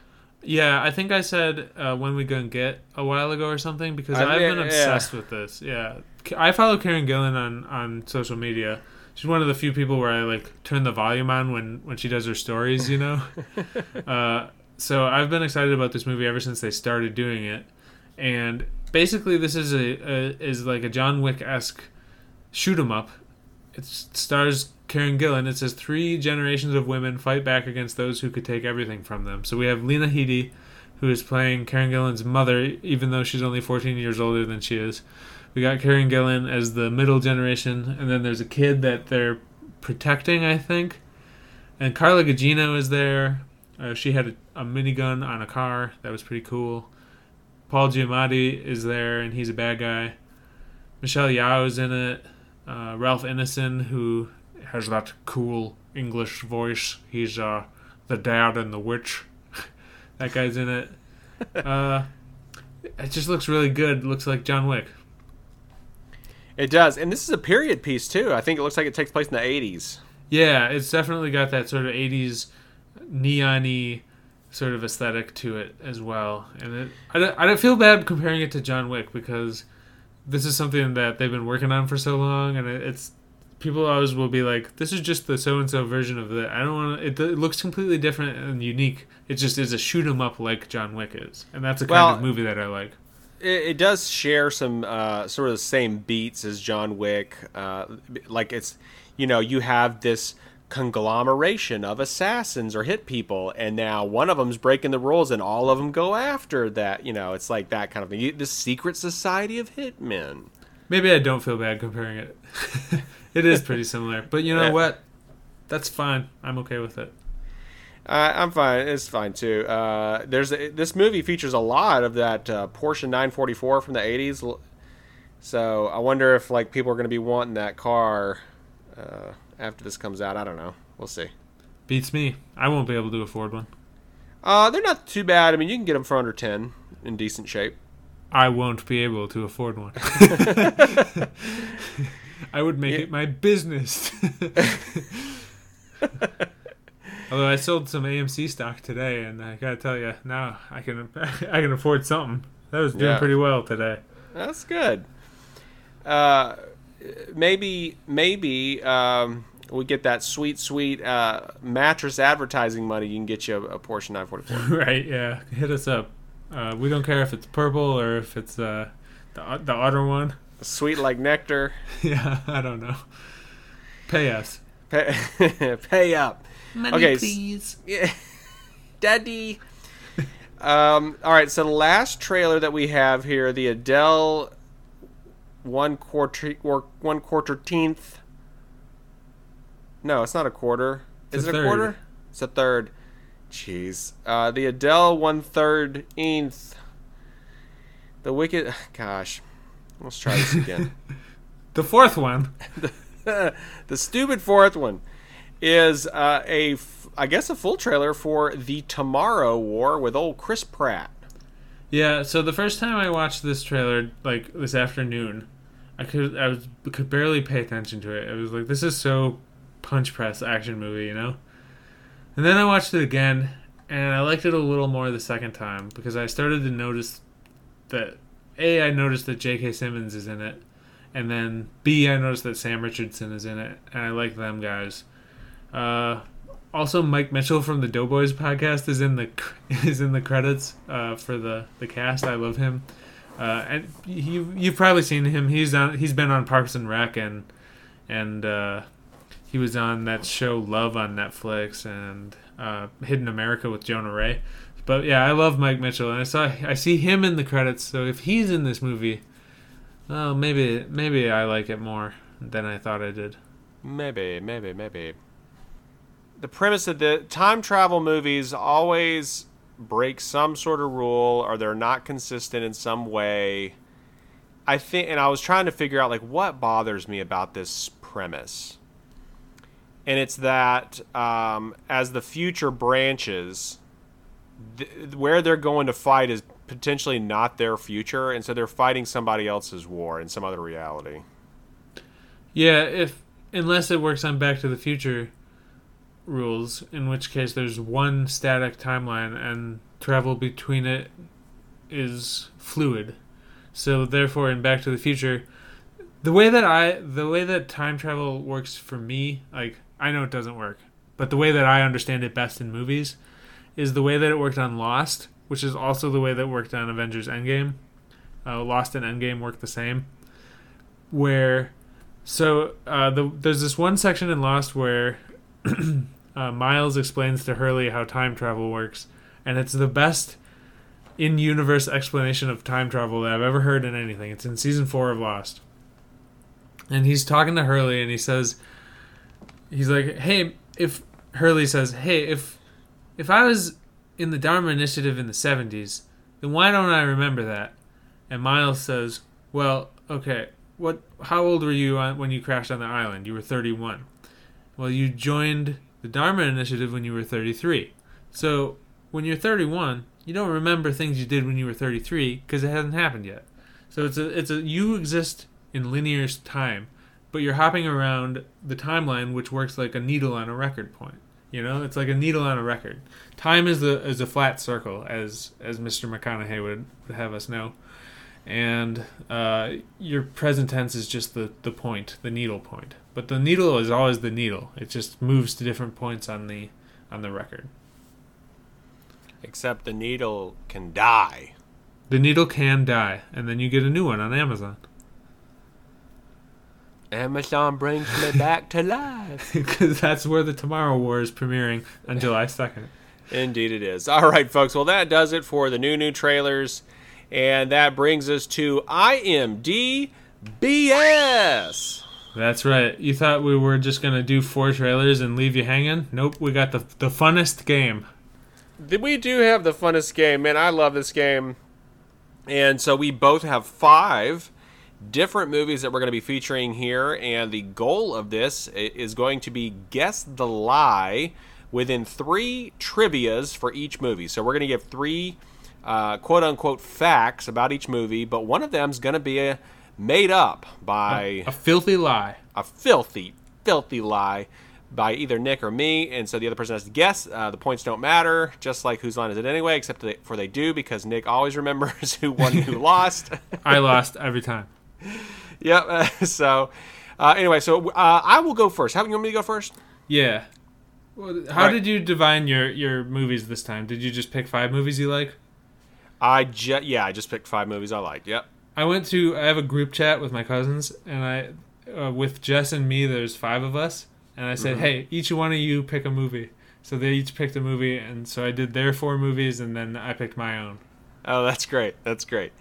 B: Yeah, I think I said uh, when we gonna get a while ago or something because
D: I
B: I've
D: thi-
B: been obsessed with this. Yeah, I follow Karen Gillan on on social media. She's one of the few people where I like turn the volume on when when she does her stories. You know, *laughs* uh, so I've been excited about this movie ever since they started doing it. And basically, this is a, a is like a John Wick esque shoot 'em up it stars Karen Gillan. It says three generations of women fight back against those who could take everything from them. So we have Lena Headey, who is playing Karen Gillan's mother, even though she's only 14 years older than she is. We got Karen Gillan as the middle generation, and then there's a kid that they're protecting, I think. And Carla Gugino is there. Uh, she had a, a minigun on a car. That was pretty cool. Paul Giamatti is there, and he's a bad guy. Michelle Yeoh is in it. Uh, Ralph Ineson, who has that cool English voice. He's uh, the dad and the witch. *laughs* that guy's in it. *laughs* Uh, it just looks really good. looks like John Wick.
D: It does, and this is a period piece too. I think it looks like it takes place in the '80s.
B: Yeah, it's definitely got that sort of '80s neon-y sort of aesthetic to it as well. And it, I don't, I don't feel bad comparing it to John Wick because this is something that they've been working on for so long, and it, it's people always will be like, "This is just the so and so version of that." I don't want it, it. looks completely different and unique. It just is a shoot 'em up like John Wick is, and that's the kind
D: Well,
B: of movie that I like.
D: It, it does share some uh, sort of the same beats as John Wick. Uh, like it's, you know, you have this conglomeration of assassins or hit people, and now one of them's breaking the rules, and all of them go after that. You know, it's like that kind of thing the secret society of hitmen.
B: Maybe I don't feel bad comparing it. *laughs* it is pretty similar, but you know
D: Yeah.
B: what? That's fine. I'm okay with it.
D: Uh, I'm fine. It's fine too. Uh, there's a, this movie features a lot of that uh, Porsche 944 from the 80s. So I wonder if like people are going to be wanting that car uh, after this comes out. I don't know. We'll see.
B: Beats me. I won't be able to afford one.
D: Uh, they're not too bad. I mean, you can get them for under 10 in decent shape.
B: I won't be able to afford one. *laughs* I would make it my business. *laughs* Although I sold some AMC stock today, and I gotta tell you, now I can *laughs* I can afford something. That was doing
D: Yeah.
B: pretty well today.
D: That's good. Uh, maybe maybe um, we get that sweet sweet uh, mattress advertising money. You can get you a, a Porsche 944. *laughs*
B: right? Yeah, hit us up. Uh, we don't care if it's purple or if it's uh, the the otter one.
D: sweet like nectar. *laughs*
B: yeah, I don't know. Pay us.
D: Pay, *laughs* pay up.
C: Money,
D: Okay,
C: please.
D: Yeah. Daddy. Um, all right, so the last trailer that we have here, the Adele one quarter or one quarter teenth. No, it's not a quarter.
B: It's
D: Is
B: a
D: it a
B: third.
D: quarter? It's a third. Jeez. Uh, the Adele one third inth. The wicked. Gosh. Let's try this again. *laughs*
B: The fourth one. *laughs*
D: the stupid fourth one is uh, a, f- I guess, a full trailer for the Tomorrow War with old Chris Pratt.
B: Yeah, so the first time I watched this trailer, like this afternoon, I could I was could barely pay attention to it. I was like, this is so punch press action movie, you know. And then I watched it again, and I liked it a little more the second time because I started to notice that a I noticed that J.K. Simmons is in it, and then b I noticed that Sam Richardson is in it, and I like them guys. Uh, also, Mike Mitchell from the Doughboys podcast is in the *laughs* is in the credits uh, for the, the cast. I love him, uh, and you you've probably seen him. He's on he's been on Parks and Rec and and uh, he was on that show Love on Netflix and uh, Hidden America with Jonah Ray. But yeah, I love Mike Mitchell, and I saw I see him in the credits. So if he's in this movie, well, maybe maybe I like it more than I thought I did.
D: Maybe, maybe, maybe. The premise of the time travel movies always break some sort of rule or they're not consistent in some way. I think, and I was trying to figure out like what bothers me about this premise. And it's that um, as the future branches, th- where they're going to fight is potentially not their future, and so they're fighting somebody else's war in some other reality.
B: Yeah, if unless it works on Back to the Future rules, in which case there's one static timeline and travel between it is fluid. So therefore in Back to the Future the way that I the way that time travel works for me, like I know it doesn't work, but the way that I understand it best in movies is the way that it worked on Lost, which is also the way that worked on Avengers Endgame. Uh, Lost and Endgame work the same, where So uh, the, there's this one section in Lost where *clears throat* uh, Miles explains to Hurley how time travel works, and it's the best in-universe explanation of time travel that I've ever heard in anything. It's in season four of Lost, and he's talking to Hurley, and he says, he's like, "Hey, if Hurley says, hey, if if I was in the Dharma Initiative in the '70s, then why don't I remember that?" And Miles says, "Well, okay, what? How old were you when you crashed on the island? You were 31. Well, you joined the Dharma Initiative when you were 33. So when you're 31, you don't remember things you did when you were 33 because it hasn't happened yet. So it's a it's a you exist in linear time, but you're hopping around the timeline, which works like a needle on a record point. You know, it's like a needle on a record. Time is the is a flat circle, as as Mr. McConaughey would have us know and uh, your present tense is just the, the point, the needle point. But the needle is always the needle. It just moves to different points on the on the record.
D: Except the needle can die.
B: The needle can die, and then you get a new one on Amazon.
D: Amazon brings me back to life. *laughs*
B: Because that's where the Tomorrow War is premiering on July 2nd.
D: Indeed, it is. All right, folks. Well, that does it for the new new trailers. And that brings us to IMDBS.
B: That's right. You thought we were just going to do four trailers and leave you hanging? Nope, we got the, the funnest game.
D: We do have the funnest game. Man, I love this game. And so we both have five different movies that we're going to be featuring here. And the goal of this is going to be guess the lie within three trivias for each movie. So we're going to give three uh, quote unquote facts about each movie, but one of them's going to be a, made up by
B: a, a filthy lie.
D: A filthy, filthy lie by either Nick or me, and so the other person has to guess. Uh, the points don't matter, just like whose line is it anyway, except they, for they do because Nick always remembers *laughs* who won and who *laughs* lost.
B: I lost every time. *laughs*
D: Yep. Uh, *laughs* so uh, anyway, so uh, I will go first. How you want me to go first?
B: Yeah. Well, how right. did you divine your your movies this time? Did you just pick five movies you like?
D: I just yeah, I just picked five movies I liked. Yep.
B: I went to I have a group chat with my cousins, and I uh, with Jess and me. There's five of us, and I said, mm-hmm. hey, each one of you pick a movie. So they each picked a movie, and so I did their four movies, and then I picked my own.
D: Oh, that's great. That's great.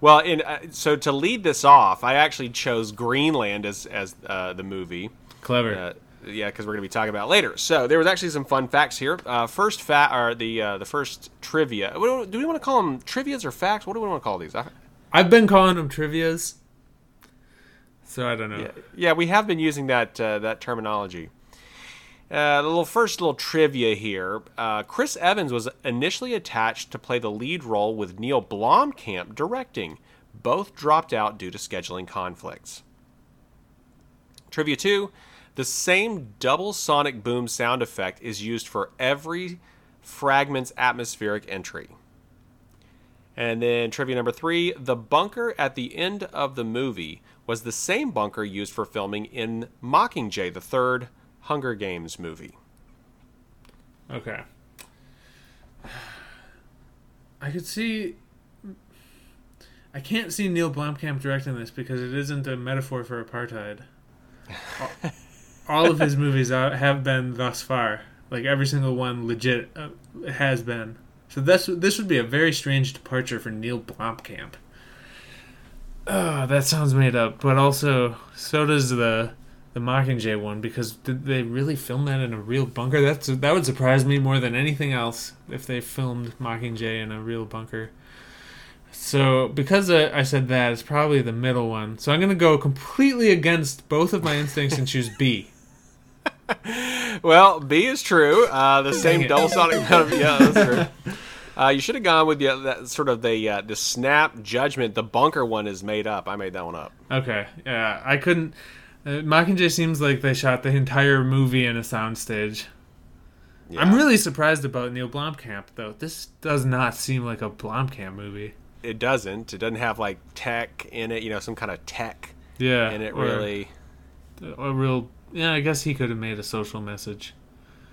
D: Well, in uh, so to lead this off, I actually chose Greenland as as uh, the movie.
B: Clever.
D: Uh, yeah, because we're going to be talking about later. So there was actually some fun facts here. Uh, first fat or the uh, the first trivia. Do we want to call them trivia's or facts? What do we want to call these?
B: I've been calling them trivia's. So I don't know.
D: Yeah, yeah we have been using that uh, that terminology. Uh, the little first little trivia here. Uh, Chris Evans was initially attached to play the lead role with Neil Blomkamp directing. Both dropped out due to scheduling conflicts. Trivia two. The same double sonic boom sound effect is used for every fragment's atmospheric entry. And then trivia number three the bunker at the end of the movie was the same bunker used for filming in Mockingjay, the third Hunger Games movie.
B: Okay. I could see. I can't see Neil Blomkamp directing this because it isn't a metaphor for apartheid. all of his *laughs* movies have been thus far. Like every single one, legit uh, has been. So this this would be a very strange departure for Neil Blomkamp. Oh, that sounds made up, but also so does the the Mockingjay one because did they really film that in a real bunker? That's that would surprise me more than anything else if they filmed Mockingjay in a real bunker. So because I said that, it's probably the middle one. So I'm gonna go completely against both of my instincts and choose B. *laughs*
D: well, B is true. Uh, the same double sonic. yeah, that's true. Uh, you should have gone with the that sort of the uh, the snap judgment. The bunker one is made up. I made that one up.
B: Okay, yeah, I couldn't. Uh, Mockingjay seems like they shot the entire movie in a soundstage. Yeah. I'm really surprised about Neil Blomkamp though. This does not seem like a Blomkamp movie.
D: It doesn't. It doesn't have like tech in it. You know, some kind of tech.
B: Yeah.
D: In it, really.
B: A real yeah, I guess he could have made a social message.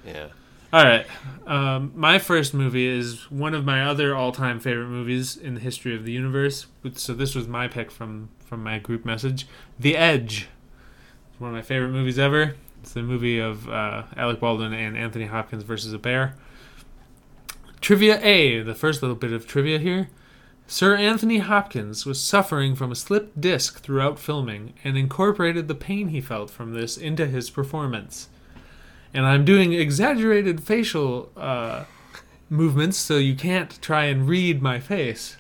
D: Yeah.
B: All right. Um, my first movie is one of my other all-time favorite movies in the history of the universe. So this was my pick from from my group message, The Edge. It's one of my favorite movies ever. It's the movie of uh, Alec Baldwin and Anthony Hopkins versus a bear. Trivia A, the first little bit of trivia here. Sir Anthony Hopkins was suffering from a slipped disc throughout filming and incorporated the pain he felt from this into his performance. And I'm doing exaggerated facial uh, movements so you can't try and read my face.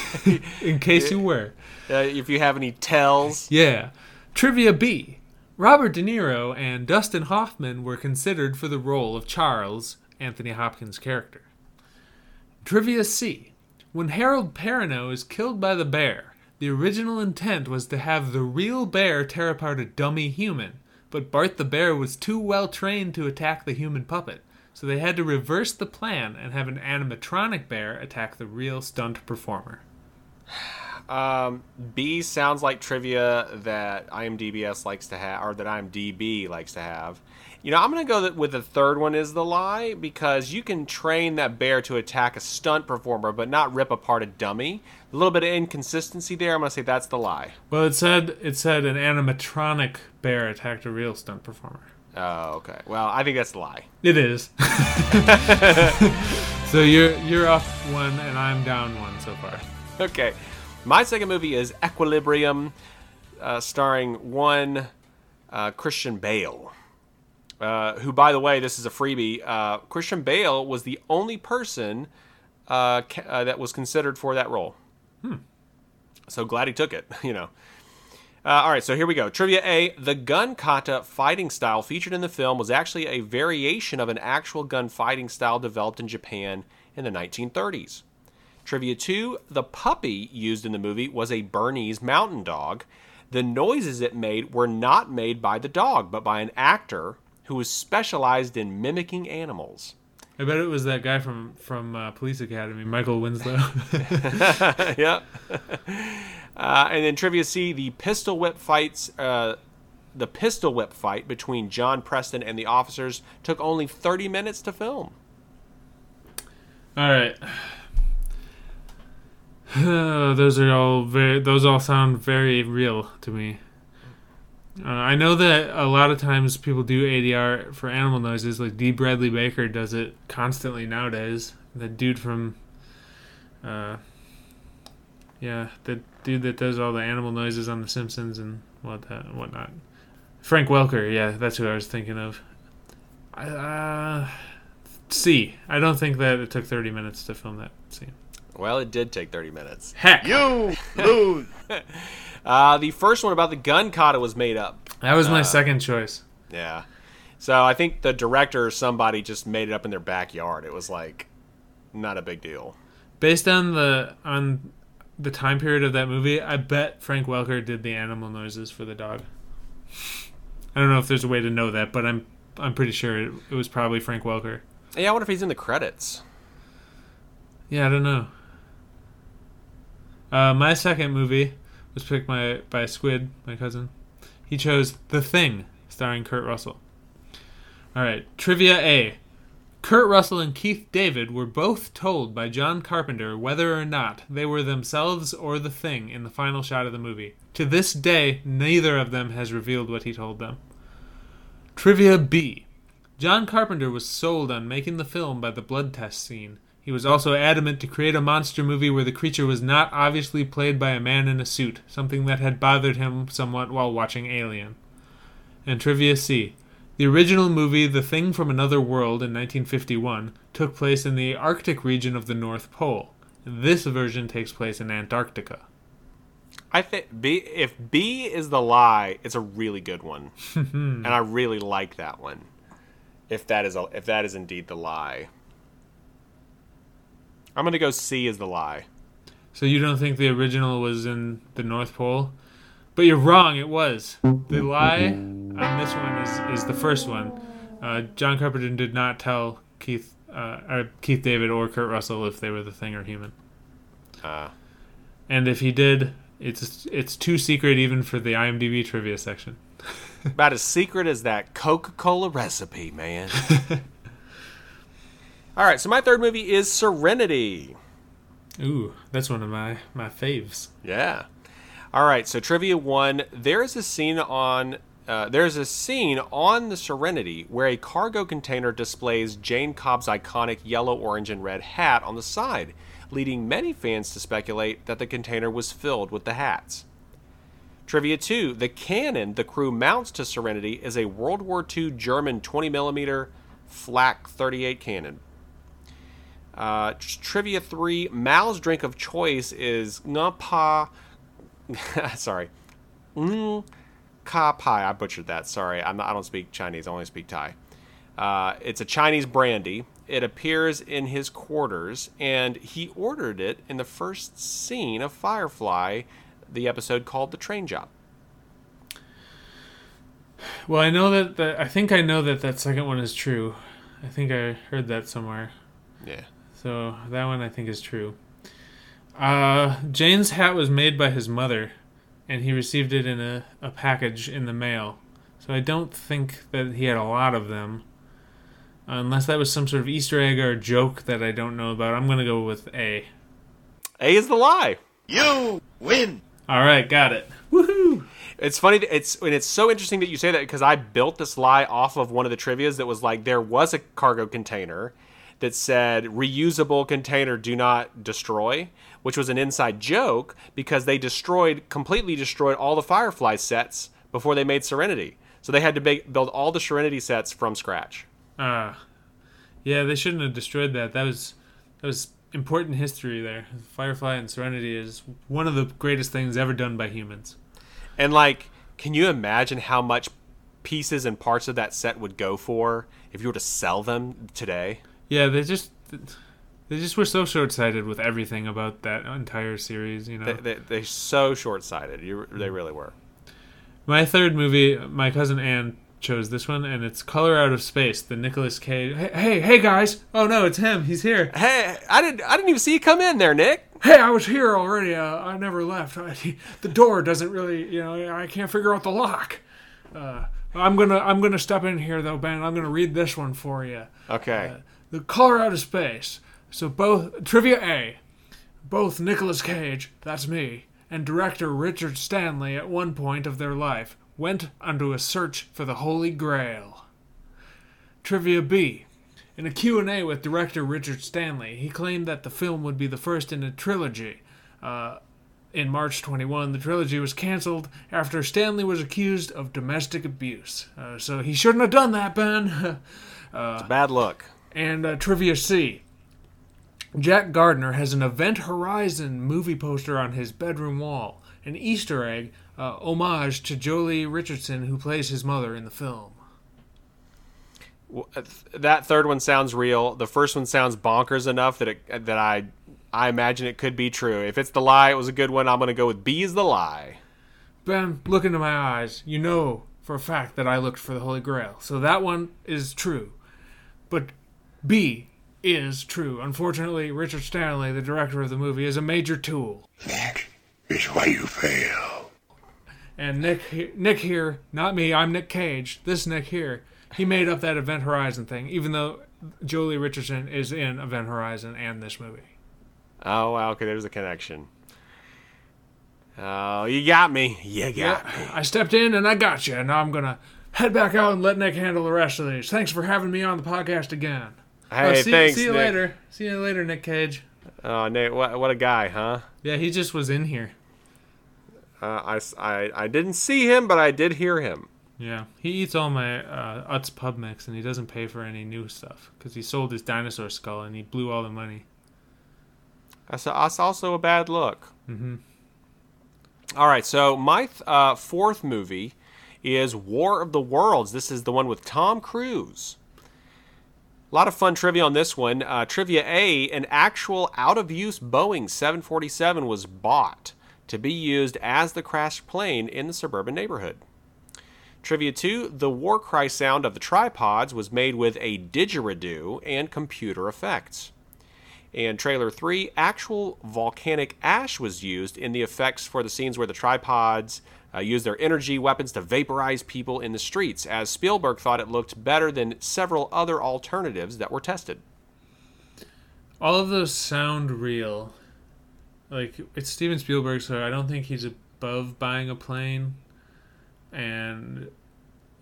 B: *laughs* In case you were.
D: Uh, if you have any tells,
B: Yeah. Trivia B. Robert De Niro and Dustin Hoffman were considered for the role of Charles, Anthony Hopkins' character. Trivia C. When Harold Perrineau is killed by the bear, the original intent was to have the real bear tear apart a dummy human, but Bart the bear was too well trained to attack the human puppet, so they had to reverse the plan and have an animatronic bear attack the real stunt performer. *sighs* *sighs* *sighs*
D: um, B sounds like trivia that IMDb's likes to have, or that IMDb likes to have. You know, I'm gonna go th- with the third one is the lie because you can train that bear to attack a stunt performer, but not rip apart a dummy. A little bit of inconsistency there. I'm gonna say that's the lie.
B: Well, it said it said an animatronic bear attacked a real stunt performer.
D: Oh, okay. Well, I think that's the lie.
B: It is. *laughs* *laughs* so you're you're off one and I'm down one so far.
D: Okay. My second movie is Equilibrium, uh, starring one uh, Christian Bale. Uh, who, by the way, this is a freebie. Uh, Christian Bale was the only person uh, ca- uh, that was considered for that role. So glad he took it, *laughs* you know. Uh, all right, so here we go. Trivia A The gun kata fighting style featured in the film was actually a variation of an actual gun fighting style developed in Japan in the 1930s. Trivia 2 The puppy used in the movie was a Bernese mountain dog. The noises it made were not made by the dog, but by an actor who was specialized in mimicking animals.
B: I bet it was that guy from from uh, Police Academy, Michael Winslow. *laughs* *laughs*
D: yeah. Uh, and then trivia C: the pistol whip fights, uh, the pistol whip fight between John Preston and the officers took only 30 minutes to film.
B: all right. *sighs* those are all very. Those all sound very real to me. Uh, I know that a lot of times people do ADR for animal noises, like D. Bradley Baker does it constantly nowadays. The dude from, uh, yeah, the dude that does all the animal noises on The Simpsons and what that whatnot. Frank Welker, yeah, that's who I was thinking of. Uh, C. I don't think that it took 30 minutes to film that scene.
D: Well, it did take 30 minutes.
B: Heck,
H: You *laughs* lose.
D: Uh, the first one about the gun kata was made up.
B: that was my second choice.
D: Yeah. So I think the director or somebody just made it up in their backyard. It was like not a big deal.
B: Based on the on the time period of that movie, I bet Frank Welker did the animal noises for the dog. I don't know if there's a way to know that, but I'm I'm pretty sure it, it was probably Frank Welker.
D: Yeah, I wonder if he's in the credits.
B: Yeah, I don't know. Uh, my second movie was picked by by Squid, my cousin. He chose The Thing, starring Kurt Russell. All right, trivia A. Kurt Russell and Keith David were both told by John Carpenter whether or not they were themselves or the thing in the final shot of the movie. To this day, neither of them has revealed what he told them. Trivia B. John Carpenter was sold on making the film by the blood test scene. He was also adamant to create a monster movie where the creature was not obviously played by a man in a suit, something that had bothered him somewhat while watching Alien. And Trivia C. The original movie, The Thing from Another World in 1951, took place in the Arctic region of the North Pole. This version takes place in Antarctica.
D: I think B if B is the lie, it's a really good one. *laughs* and I really like that one. If that is a, if that is indeed the lie. I'm to go C is the lie.
B: So you don't think the original was in the North Pole? But you're wrong, it was. The lie on this one is, is the first one. Uh, John Carpenter did not tell Keith uh, or Keith David or Kurt Russell if they were the thing or human.
D: Uh,
B: And if he did, it's it's too secret even for the IMDb trivia section.
D: about as secret as that Coca-Cola recipe, man. *laughs* All right, so my third movie is Serenity.
B: Ooh, that's one of my my faves.
D: Yeah. All right, so trivia one. There is a scene on uh, there's a scene on the Serenity where a cargo container displays Jayne Cobb's iconic yellow, orange, and red hat on the side, leading many fans to speculate that the container was filled with the hats. Trivia 2 The cannon the crew mounts to Serenity is a World War II German 20mm Flak 38 cannon. Uh, trivia 3 Mal's drink of choice is Ngapa. *laughs* sorry. Mm, Ka Pai. I butchered that. Sorry. I'm not, I don't speak Chinese. I only speak Thai. Uh, it's a Chinese brandy. It appears in his quarters, and he ordered it in the first scene of Firefly, the episode called The Train Job.
B: Well, I know that, that I think I know that that second one is true. I think I heard that somewhere.
D: Yeah.
B: So that one I think is true. Uh, Jayne's hat was made by his mother, and he received it in a, a package in the mail. So I don't think that he had a lot of them. Unless that was some sort of Easter egg or joke that I don't know about. I'm going to go with A.
D: A is the lie.
H: You win.
B: All right, got it. Woohoo!
D: It's funny. It's and it's so interesting that you say that because I built this lie off of one of the trivia's that was like there was a cargo container that said reusable container do not destroy, which was an inside joke because they destroyed completely destroyed all the Firefly sets before they made Serenity. So they had to make, build all the Serenity sets from scratch.
B: Ah, yeah, they shouldn't have destroyed that. That was that was important history there. Firefly and Serenity is one of the greatest things ever done by humans.
D: And like, can you imagine how much pieces and parts of that set would go for if you were to sell them today?
B: Yeah, they just they just were so short sighted with everything about that entire series. You know,
D: They, they, they're so short sighted. You, they really were.
B: my third movie, my cousin Anne chose this one, and it's Color Out of Space, the Nicolas Cage. Hey, hey, hey, guys! Oh no, it's him. He's here.
D: Hey, I didn't. I didn't even see you come in there, Nick.
A: Hey, I was here already. Uh, I never left. I, *laughs* the door doesn't really, you know, I can't figure out the lock. Uh, I'm gonna, I'm gonna step in here though, Ben. I'm gonna read this one for you.
D: Okay.
A: The Color Out of Space. So both trivia A, both Nicolas Cage, that's me, and director Richard Stanley at one point of their life went onto a search for the Holy Grail. Trivia B. In a Q&A with director Richard Stanley, he claimed that the film would be the first in a trilogy. Uh, in March 21, the trilogy was canceled after Stanley was accused of domestic abuse. Uh, so he shouldn't have done that, Ben. *laughs*
D: it's a bad look.
A: And uh, Trivia C. Jack Gardner has an Event Horizon movie poster on his bedroom wall, an Easter egg, uh, homage to Joely Richardson, who plays his mother in the film.
D: W- uh, That third one sounds real. The first one sounds bonkers enough that it, that I I imagine it could be true. If it's the lie, it was a good one. I'm gonna go with B is the lie.
A: Ben, look into my eyes. You know for a fact that I looked for the Holy Grail. So that one is true. But B is true. Unfortunately, Richard Stanley, the director of the movie, is a major tool.
H: That is why you fail.
A: And Nick, he- Nick here, not me, I'm Nick Cage. This Nick here, he made up that Event Horizon thing, even though Joely Richardson is in Event Horizon and this movie.
D: Oh, wow, okay, there's a connection. Oh, you got me. You got me.
A: I stepped in and I got you. And now I'm gonna head back out and let Nick handle the rest of these. Thanks for having me on the podcast again.
D: Hey,
B: see,
D: thanks,
B: see you
D: Nick.
B: later. See you later, Nick Cage.
D: Oh, Nate, what, what a guy, huh?
B: Yeah, he just was in here.
D: Uh, I, I- I didn't see him, but I did hear him.
B: Yeah, he eats all my uh, Utz pub mix, and he doesn't pay for any new stuff because he sold his dinosaur skull and he blew all the money.
D: That's, that's also a bad look. Mm-hmm. All right, so my th- uh, fourth movie is War of the Worlds. This is the one with Tom Cruise. A lot of fun trivia on this one. Uh, trivia A an actual out of use Boeing 747 was bought to be used as the crashed plane in the suburban neighborhood. Trivia 2 The war cry sound of the tripods was made with a didgeridoo and computer effects. And trailer 3 actual volcanic ash was used in the effects for the scenes where the tripods uh, use their energy weapons to vaporize people in the streets, as Spielberg thought it looked better than several other alternatives that were tested.
B: All of those sound real. Like it's Steven Spielberg, so I don't think he's above buying a plane. And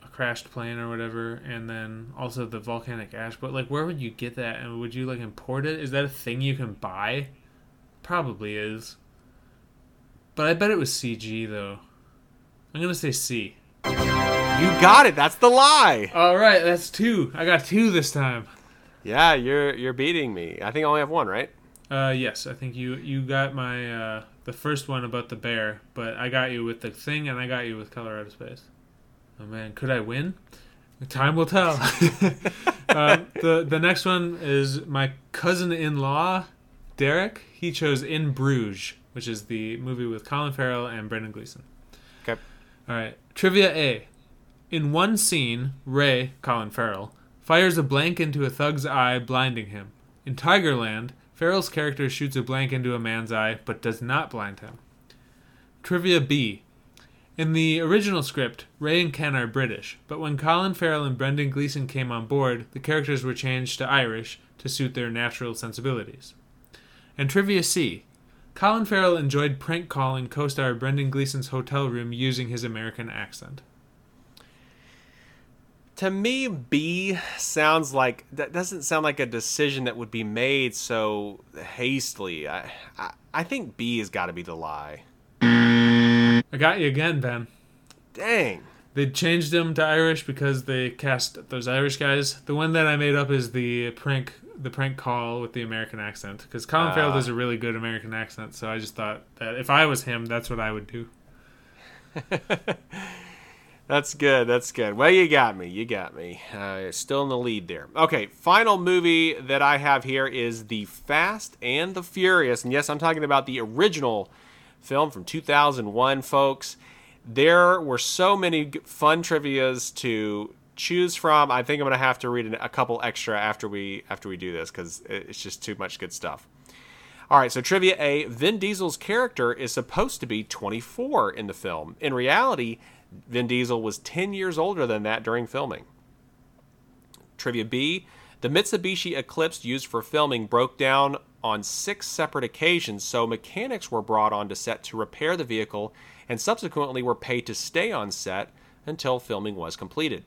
B: a crashed plane or whatever, and then also the volcanic ash. But like, where would you get that? And would you like import it? Is that a thing you can buy? Probably is. But I bet it was CG though. I'm gonna say C.
D: You got it. That's the lie.
B: All right, that's two. I got two this time.
D: Yeah, you're you're beating me. I think I only have one, right?
B: Uh, yes, I think you you got my uh the first one about the bear, but I got you with the thing, and I got you with Colorado space. Oh man, could I win? Time will tell. *laughs* uh, the the next one is my cousin-in-law, Derek. He chose In Bruges, which is the movie with Colin Farrell and Brendan Gleeson. All right. Trivia A. In one scene, Ray, Colin Farrell, fires a blank into a thug's eye, blinding him. In Tigerland, Farrell's character shoots a blank into a man's eye, but does not blind him. Trivia B. In the original script, Ray and Ken are British, but when Colin Farrell and Brendan Gleeson came on board, the characters were changed to Irish to suit their natural sensibilities. And Trivia C. Colin Farrell enjoyed prank calling co star Brendan Gleeson's hotel room using his American accent.
D: To me, B sounds like that doesn't sound like a decision that would be made so hastily. I I, I think B has got to be the lie.
B: I got you again, Ben.
D: Dang.
B: They changed him to Irish because they cast those Irish guys. The one that I made up is the prank, the prank call with the American accent. Because Colin Farrell
D: Ah.
B: does a really good American accent, so I just thought that if I was him, that's what I would do. *laughs*
D: That's good. That's good. Well, you got me. You got me. Uh, still in the lead there. Okay, final movie that I have here is The Fast and the Furious. And yes, I'm talking about the original film from 2001, folks. There were so many fun trivias to choose from. I think I'm to have to read a couple extra after we after we do this because it's just too much good stuff. All right, so trivia A Vin Diesel's character is supposed to be 24 in the film. In reality, Vin Diesel was 10 years older than that during filming. Trivia B The Mitsubishi Eclipse used for filming broke down on six separate occasions, so mechanics were brought onto set to repair the vehicle and subsequently were paid to stay on set until filming was completed.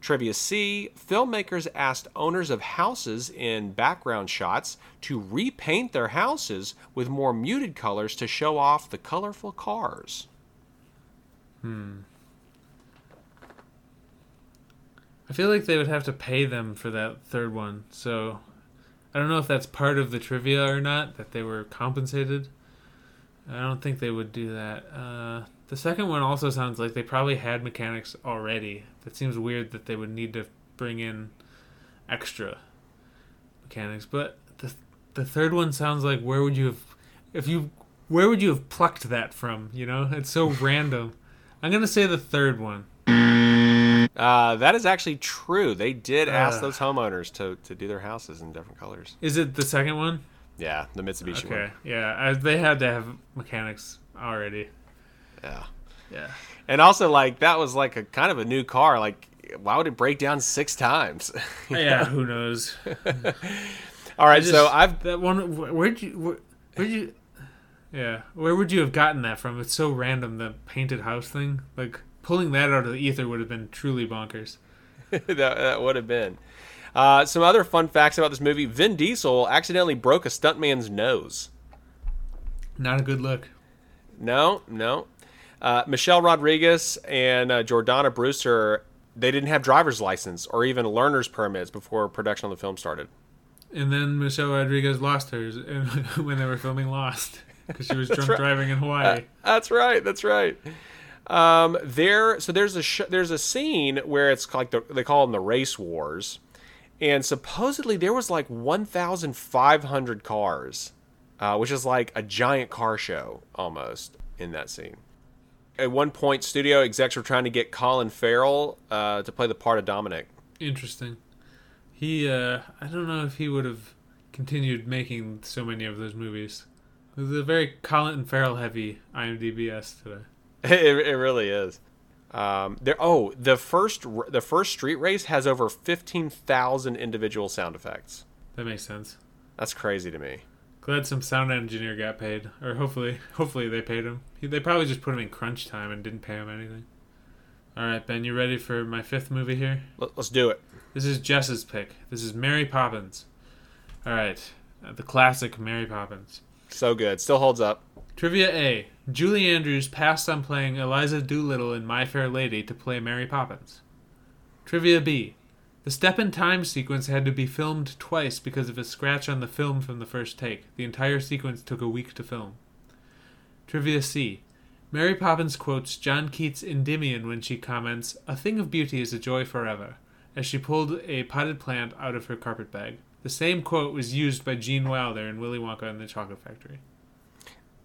D: Trivia C Filmmakers asked owners of houses in background shots to repaint their houses with more muted colors to show off the colorful cars. Hmm.
B: I feel like they would have to pay them for that third one, so I don't know if that's part of the trivia or not, that they were compensated. I don't think they would do that. Uh, the second one also sounds like they probably had mechanics already. That seems weird that they would need to bring in extra mechanics. But the the third one sounds like where would you have if you where would you have plucked that from? You know, it's so *laughs* random. I'm gonna say the third one.
D: Uh, that is actually true. They did ask
B: Ugh.
D: those homeowners to, to do their houses in different colors.
B: Is it the second one?
D: Yeah, the Mitsubishi
B: Okay,
D: one.
B: yeah, I, they had to have mechanics already.
D: Yeah.
B: Yeah,
D: And also, like, that was like a kind of a new car. Like, why would it break down six times? *laughs*
B: yeah. Who knows? *laughs*
D: All right,
B: Just-
D: so I've
B: that one. Where'd you? Where, where'd you? Yeah, where would you have gotten that from? It's so random. The painted house thing, like pulling that out of the ether, would have been truly bonkers. *laughs*
D: that, that would have been. Uh, some other fun facts about this movie: Vin Diesel accidentally broke a stuntman's nose.
B: Not a good look.
D: No, no. Uh, Michelle Rodriguez and uh, Jordana Brewster, they didn't have driver's license or even learner's permits before production on the film started.
B: And then Michelle Rodriguez lost hers *laughs* when they were filming Lost because she was drunk
D: right.
B: driving in Hawaii.
D: That's right. That's right. Um, there, so there's a sh- there's a scene where it's like the, they call them the race wars, and supposedly there was like 1,500 cars, uh, which is like a giant car show almost in that scene. At one point, studio execs were trying to get Colin Farrell uh, to play the part of Dominic.
B: Interesting. He, uh, I don't know if he would have continued making so many of those movies. It was a very Colin Farrell heavy IMDb's today. *laughs*
D: it, it really is. Um, there. Oh, the first the first street race has over 15,000 individual sound effects.
B: That makes sense.
D: That's crazy to me.
B: Glad some sound engineer got paid, or hopefully, *laughs* hopefully they paid him. He, they probably just put him in crunch time and didn't pay him anything. All right, Ben, you ready for my fifth movie here?
D: Let- Let's do it.
B: This is Jess's pick. This is Mary Poppins. All right, uh, the classic Mary Poppins.
D: So good. Still holds up.
B: Trivia A. Julie Andrews passed on playing Eliza Doolittle in My Fair Lady to play Mary Poppins. Trivia B. The step in time sequence had to be filmed twice because of a scratch on the film from the first take. The entire sequence took a week to film. Trivia C. Mary Poppins quotes John Keats' Endymion when she comments, A thing of beauty is a joy forever, as she pulled a potted plant out of her carpet bag. The same quote was used by Gene Wilder in Willy Wonka and the Chocolate Factory.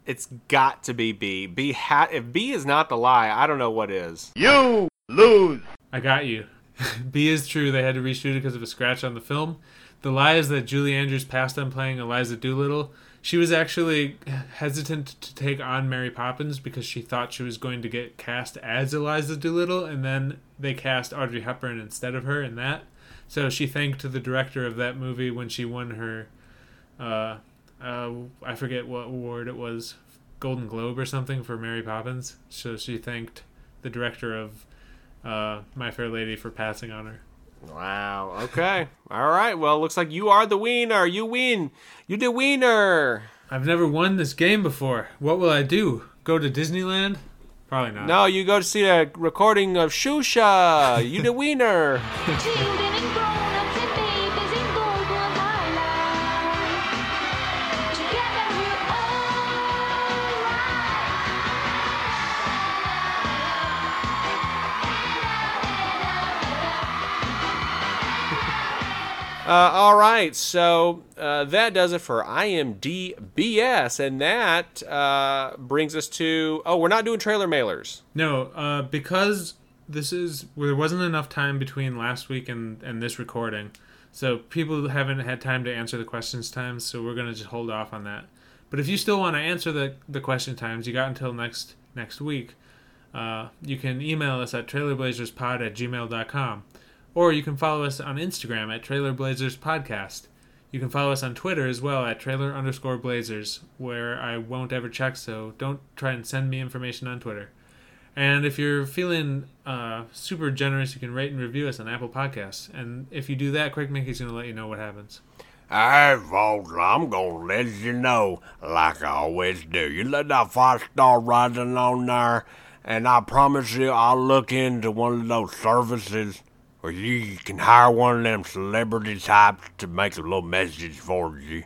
D: It's got to be B. B ha- if B is not the lie, I don't know what is.
H: You lose.
B: I got you. *laughs* B is true. They had to reshoot it because of a scratch on the film. The lie is that Julie Andrews passed on playing Eliza Doolittle. She was actually hesitant to take on Mary Poppins because she thought she was going to get cast as Eliza Doolittle, and then they cast Audrey Hepburn instead of her in that. So she thanked the director of that movie when she won her, uh, uh, I forget what award it was, Golden Globe or something for Mary Poppins. So she thanked the director of uh, My Fair Lady for passing on her.
D: Wow. Okay. *laughs* All right. Well, looks like you are the wiener. You win. You the wiener.
B: I've never won this game before. What will I do? Go to Disneyland? Probably not.
D: No, you go to see a recording of Shusha. You the *laughs* wiener. *laughs* Uh, all right, so uh, that does it for IMDBS, and that uh, brings us to oh, we're not doing trailer mailers.
B: No, uh, because this is there wasn't enough time between last week and, and this recording, so people haven't had time to answer the questions times. So we're gonna just hold off on that. But if you still want to answer the the question times, you got until next next week. Uh, you can email us at trailerblazerspod at gmail.com. Or you can follow us on Instagram at Trailer Blazers Podcast. You can follow us on Twitter as well at trailer underscore blazers, where I won't ever check, so don't try and send me information on Twitter. And if you're feeling uh, super generous, you can rate and review us on Apple Podcasts. And if you do that, Quick Mickey's going to let you know what happens.
H: Hey, folks, I'm gonna let you know, like I always do. You let that five star rating on there, and I promise you I'll look into one of those services where you can hire one of them celebrity types to make a little message for you.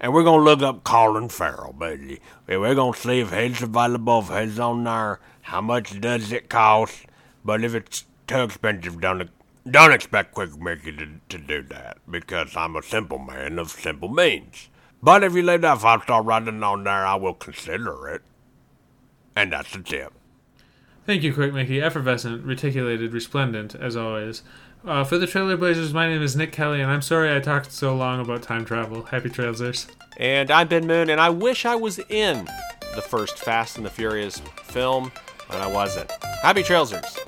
H: And we're gonna look up Colin Farrell, baby. And we're gonna see if he's available, if he's on there, how much does it cost. But if it's too expensive, don't don't expect Quick Mickey to, to do that because I'm a simple man of simple means. But if you leave that five star rating on there, I will consider it. And that's the tip.
B: Thank you, Quick Mickey. Effervescent, reticulated, resplendent, as always. Uh, for the Trailer Blazers, my name is Nick Kelly, and I'm sorry I talked so long about time travel. Happy Trailsers.
D: And I'm Ben Moon, and I wish I was in the first Fast and the Furious film, but I wasn't. Happy Trailsers.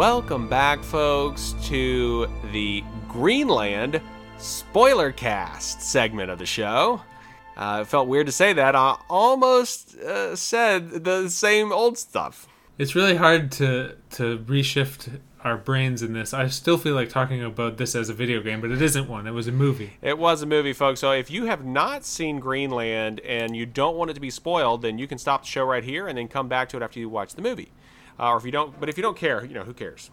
D: Welcome back, folks, to the Greenland spoiler cast segment of the show. Uh, it felt weird to say that. I almost uh, said the same old stuff.
B: It's really hard to to reshift our brains in this. I still feel like talking about this as a video game, but it isn't one. It was a movie.
D: It was a movie, folks. So if you have not seen Greenland and you don't want it to be spoiled, then you can stop the show right here and then come back to it after you watch the movie. Uh, or if you don't, but if you don't care, you know, who cares?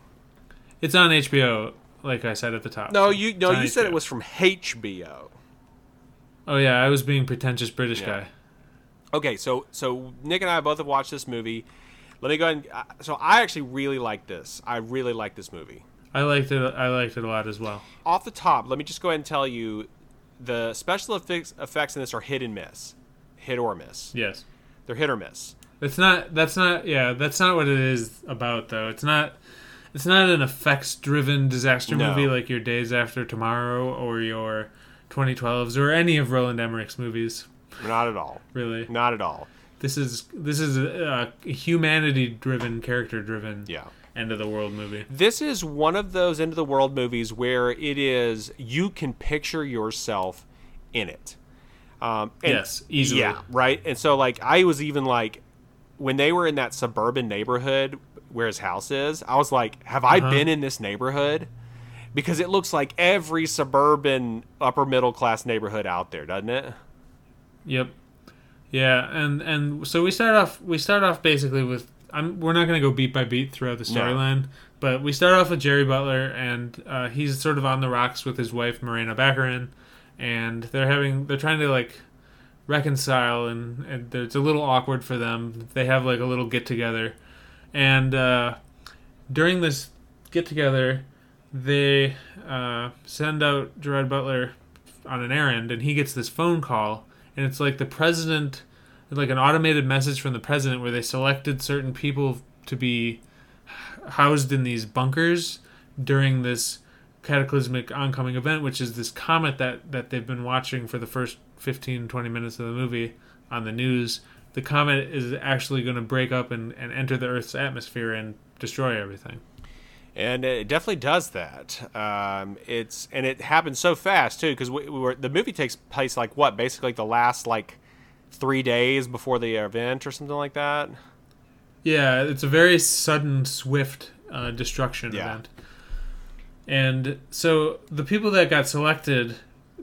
B: It's on HBO, like I said at the top.
D: No, you no, you said
B: HBO.
D: it was from HBO.
B: Oh yeah, I was being pretentious British
D: Yeah.
B: guy.
D: Okay, so so Nick and I both have watched this movie. Let me go ahead. And, uh, so I actually really like this. I really like this movie.
B: I liked it. I liked it a lot as well.
D: Off the top, let me just go ahead and tell you, the special effects effects in this are hit and miss, hit or miss.
B: Yes.
D: They're hit or miss.
B: It's not. That's not. Yeah, that's not what it is about though. It's not. it's not an effects driven disaster
D: No.
B: movie like your Days After Tomorrow or your 2012s or any of Roland Emmerich's movies.
D: Not at all.
B: Really,
D: Not at all.
B: this is this is a, a humanity driven, character driven,
D: Yeah.
B: end of the world movie.
D: This is one of those end of the world movies where it is you can picture yourself in it. Um, and-
B: Yes, easily.
D: Yeah, right. And so like I was even like when they were in that suburban neighborhood where his house is, I was like, have I
B: Uh-huh.
D: been in this neighborhood? Because it looks like every suburban upper middle class neighborhood out there, doesn't it?
B: Yep. Yeah, and and so we start off we start off basically with I'm we're not going to go beat by beat throughout the
D: No.
B: storyline, but we start off with Gerry Butler and uh, he's sort of on the rocks with his wife Morena Baccarin, and they're having they're trying to like reconcile and, and it's a little awkward for them. They have like a little get together, and uh, during this get together, they uh, send out Gerard Butler on an errand, and he gets this phone call, and it's like the president, like an automated message from the president where they selected certain people to be housed in these bunkers during this cataclysmic oncoming event, which is this comet that, that they've been watching for the first 15, 20 minutes of the movie on the news. The comet is actually going to break up and, and enter the Earth's atmosphere and destroy everything.
D: and it definitely does that. Um, it's and it happens so fast too because we, we were the movie takes place like what basically like the last like three days before the event or something like that.
B: Yeah, it's a very sudden, swift uh, destruction
D: Yeah.
B: event. And so the people that got selected,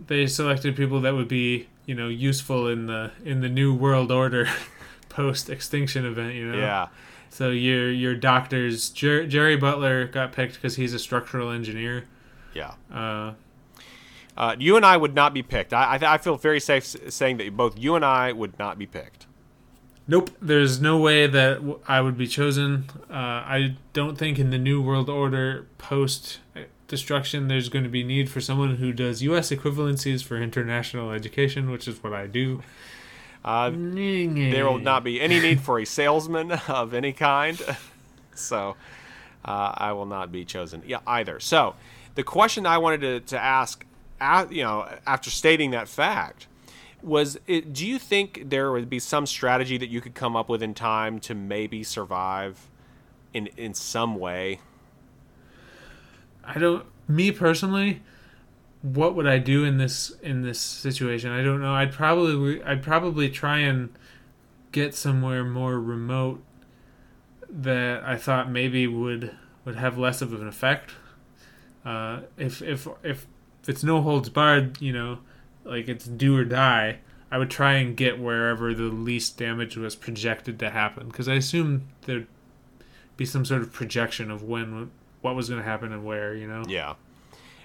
B: they selected people that would be, you know, useful in the in the new world order *laughs* post extinction event. You know.
D: Yeah,
B: So your your doctors, Jer- Gerry Butler got picked because he's a structural engineer.
D: yeah.
B: Uh,
D: Uh, you and I would not be picked. I I, I feel very safe saying that both you and I would not be picked.
B: Nope. There's no way that w- I would be chosen. Uh, I don't think in the New World Order post destruction there's going to be need for someone who does U.S. equivalencies for international education, which is what I do.
D: Uh, there will not be any need for a salesman *laughs* of any kind. *laughs* so uh, I will not be chosen yeah, either. So the question I wanted to, to ask, you know, after stating that fact, was it, do you think there would be some strategy that you could come up with in time to maybe survive in in some way?
B: I don't. Me personally, what would I do in this in this situation? I don't know. I'd probably I'd probably try and get somewhere more remote that I thought maybe would would have less of an effect. Uh, if if if it's no holds barred, you know, like it's do or die. I would try and get wherever the least damage was projected to happen because I assume there'd be some sort of projection of when what was going to happen and where. You know.
D: Yeah.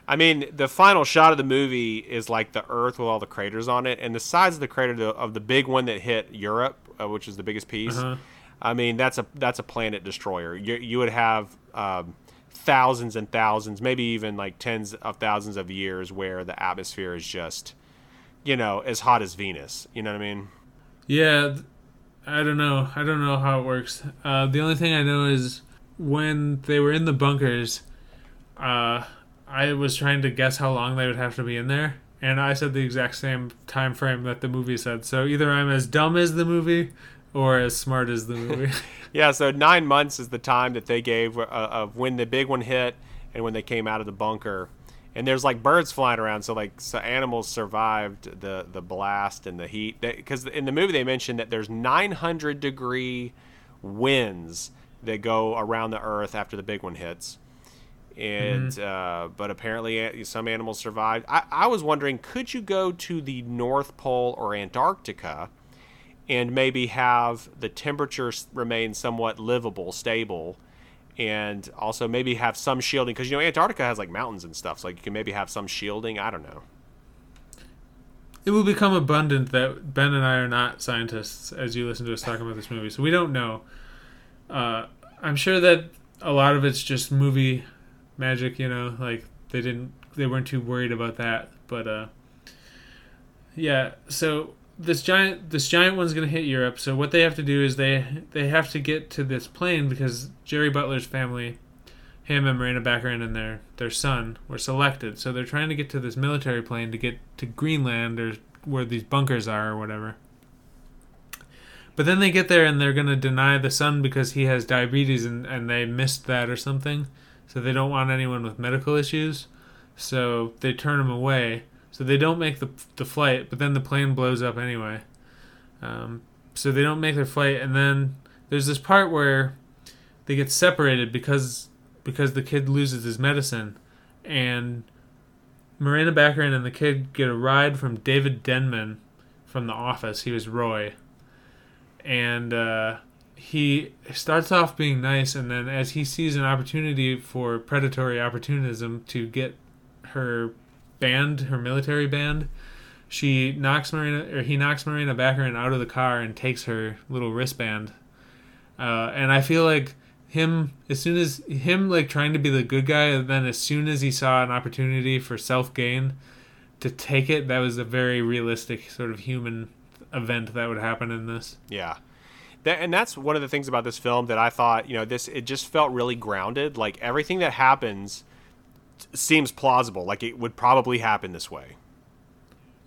D: I mean, the final shot of the movie is like the Earth with all the craters on it, and the size of the crater the- of the big one that hit Europe, uh, which is the biggest piece.
B: Uh-huh.
D: I mean, that's a that's a planet destroyer. You you would have um, thousands and thousands, maybe even like tens of thousands of years where the atmosphere is just, you know, as hot as Venus. You know what I mean?
B: Yeah, I don't know. I don't know how it works. Uh, the only thing I know is when they were in the bunkers, uh, I was trying to guess how long they would have to be in there, and I said the exact same time frame that the movie said. So either I'm as dumb as the movie, or as smart as the movie. *laughs*
D: Yeah, so nine months is the time that they gave uh, of when the big one hit and when they came out of the bunker. And there's like birds flying around, so like so animals survived the the blast and the heat. Because in the movie they mentioned that there's 900 degree winds that go around the Earth after the big one hits. And uh, but apparently uh, some animals survived. I, I was wondering, could you go to the North Pole or Antarctica? and maybe have the temperature remain somewhat livable, stable, and also maybe have some shielding because you know Antarctica has like mountains and stuff, so like you can maybe have some shielding. I don't know.
B: it will become abundant that Ben and I are not scientists as you listen to us talking about this movie, so we don't know. Uh, I'm sure that a lot of it's just movie magic, you know, like they didn't, they weren't too worried about that, but uh, yeah. So this giant, this giant one's gonna hit Europe. So what they have to do is they they have to get to this plane because Gerry Butler's family, him and Morena Baccarin and their their son were selected. So they're trying to get to this military plane to get to Greenland or where these bunkers are or whatever. But then they get there and they're gonna deny the son because he has diabetes and, and they missed that or something. So they don't want anyone with medical issues. So they turn him away. So they don't make the the flight, but then the plane blows up anyway. Um, so they don't make their flight, and then there's this part where they get separated because because the kid loses his medicine, and Miranda Baccarin and the kid get a ride from David Denman from The Office. He was Roy, and uh, he starts off being nice, and then as he sees an opportunity for predatory opportunism to get her band, her military band, she knocks Marina or he knocks Morena Baccarin out of the car and takes her little wristband. Uh, and I feel like him as soon as him like trying to be the good guy, and then as soon as he saw an opportunity for self gain to take it, that was a very realistic sort of human event that would happen in this.
D: Yeah. That, and that's one of the things about this film that I thought, you know, this it just felt really grounded. Like everything that happens seems plausible. Like it would probably happen this way.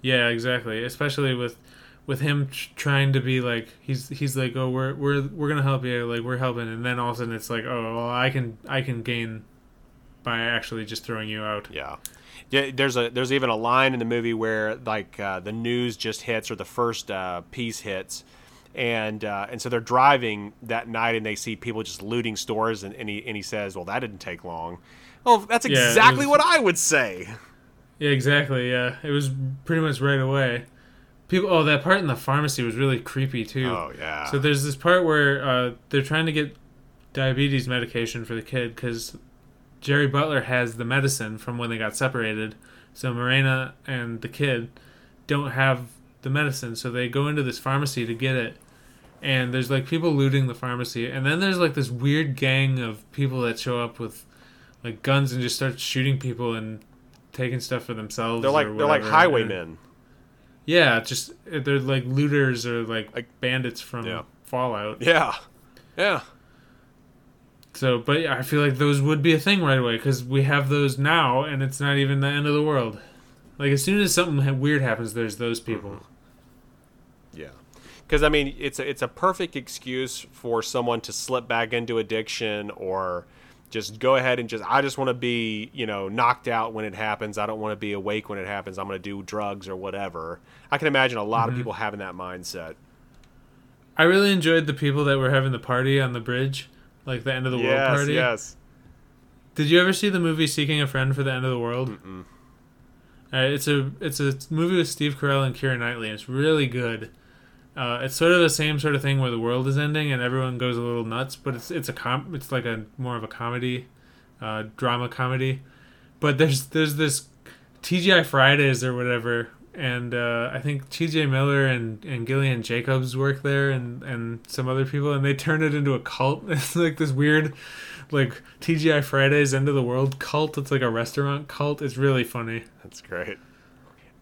B: Yeah, exactly. Especially with with him tr- trying to be like he's he's like, oh, we're we're we're gonna help you, like we're helping, and then all of a sudden it's like, oh, well, I can I can gain by actually just throwing you out.
D: Yeah. Yeah, there's a there's even a line in the movie where like uh, the news just hits or the first uh, piece hits, and uh, and so they're driving that night and they see people just looting stores and, and he and he says, well, that didn't take long. Well, that's
B: Yeah,
D: exactly
B: was-
D: what I would say.
B: Yeah, exactly. Yeah, it was pretty much right away. People, oh, that part in the pharmacy was really creepy too.
D: Oh yeah.
B: So there's this part where uh, they're trying to get diabetes medication for the kid because Gerry Butler has the medicine from when they got separated. So Morena and the kid don't have the medicine, so they go into this pharmacy to get it. And there's like people looting the pharmacy, and then there's like this weird gang of people that show up with like guns and just start shooting people and taking stuff for themselves.
D: they're like they're like highwaymen.
B: Yeah, just they're like looters or like,
D: Like-
B: bandits from
D: Yeah.
B: Fallout.
D: Yeah. Yeah.
B: So, but yeah, I feel like those would be a thing right away because we have those now, and it's not even the end of the world. Like as soon as something weird happens, there's those people. Mm-hmm.
D: Yeah, because I mean, it's a, it's a perfect excuse for someone to slip back into addiction or just go ahead and just I just want to be you know knocked out when it happens. I don't want to be awake when it happens. I'm going to do drugs or whatever. I can imagine a lot of mm-hmm. people having that mindset.
B: I really enjoyed the people that were having the party on the bridge, like the end of the world party.
D: yes.
B: Did you ever see the movie Seeking a Friend for the End of the World? Mm-mm. Uh, it's a it's a movie with Steve Carell and Keira Knightley. And it's really good. Uh, it's sort of the same sort of thing where the world is ending and everyone goes a little nuts, but it's it's a com- it's like a more of a comedy, uh, drama comedy. But there's there's this TGI Fridays or whatever, and uh, I think T.J. Miller and, and Gillian Jacobs work there, and and some other people, and they turn it into a cult. *laughs* It's like this weird, like TGI Fridays end of the world cult. It's like a restaurant cult. It's really funny.
D: That's great.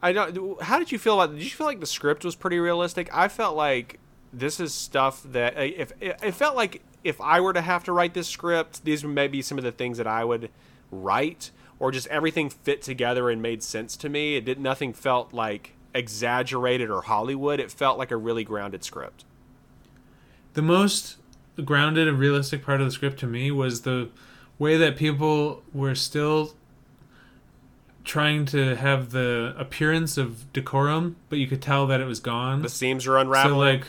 D: I don't. How did you feel about? Did you feel like the script was pretty realistic? I felt like this is stuff that uh, if it, it felt like if I were to have to write this script, these may be some of the things that I would write, or just everything fit together and made sense to me. It did nothing felt like exaggerated or Hollywood. It felt like a really grounded script.
B: The most grounded and realistic part of the script to me was the way that people were still trying to have the appearance of decorum, but you could tell that it was gone.
D: The seams are unraveling.
B: So like,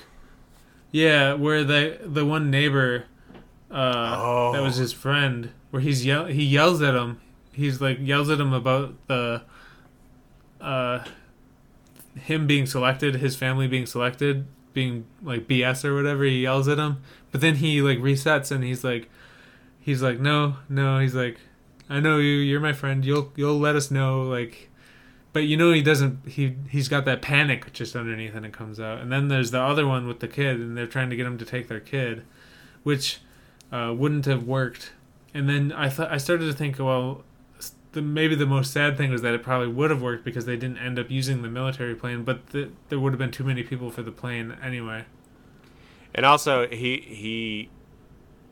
B: yeah, where the the one neighbor, uh, that was his friend, where he's yell he yells at him. He's like yells at him about the, uh, him being selected, his family being selected, being like BS or whatever. He yells at him, but then he like resets and he's like, he's like, no, no. He's like, I know you. You're my friend. You'll you'll let us know like but you know he doesn't he he's got that panic just underneath and it comes out and then there's the other one with the kid and they're trying to get him to take their kid which uh, wouldn't have worked and then i thought i started to think well the, maybe the most sad thing was that it probably would have worked because they didn't end up using the military plane but th- there would have been too many people for the plane anyway
D: And also, he he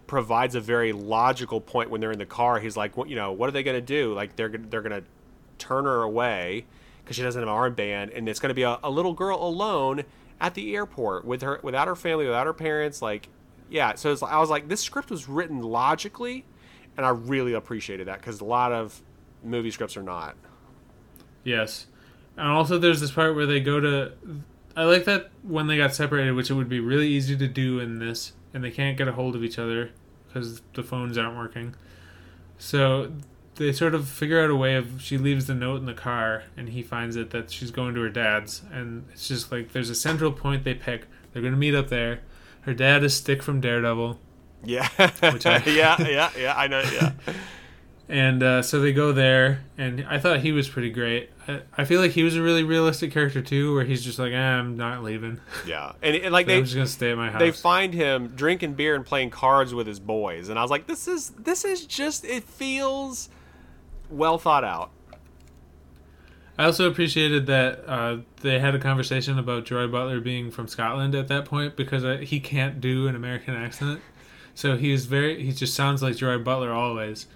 D: provides a very logical point when they're in the car. He's like, what you know, what are they going to do? Like they're they're going to turn her away because she doesn't have an armband, and it's going to be a, a little girl alone at the airport with her without her family, without her parents. Like, yeah. So I was like, this script was written logically, and I really appreciated that because a lot of movie scripts or not.
B: Yes. And also there's this part where they go to I like that when they got separated, which it would be really easy to do in this, and they can't get a hold of each other because the phones aren't working. So they sort of figure out a way of she leaves the note in the car and he finds it that she's going to her dad's and it's just like there's a central point they pick. They're gonna meet up there. Her dad is Stick from Daredevil.
D: Yeah,
B: Which I- *laughs*
D: yeah, yeah, yeah. I know. Yeah, *laughs*
B: And uh, so they go there, and I thought he was pretty great. I, I feel like he was a really realistic character too, where he's just like, eh, "I'm not leaving.
D: yeah. And, and like *laughs*
B: I'm
D: they
B: just gonna stay at my house."
D: they find him drinking beer and playing cards with his boys, and I was like, this is this is just it feels well thought out.
B: I also appreciated that uh, they had a conversation about Joy Butler being from Scotland at that point because uh, he can't do an American accent, so he's very he just sounds like Joy Butler always.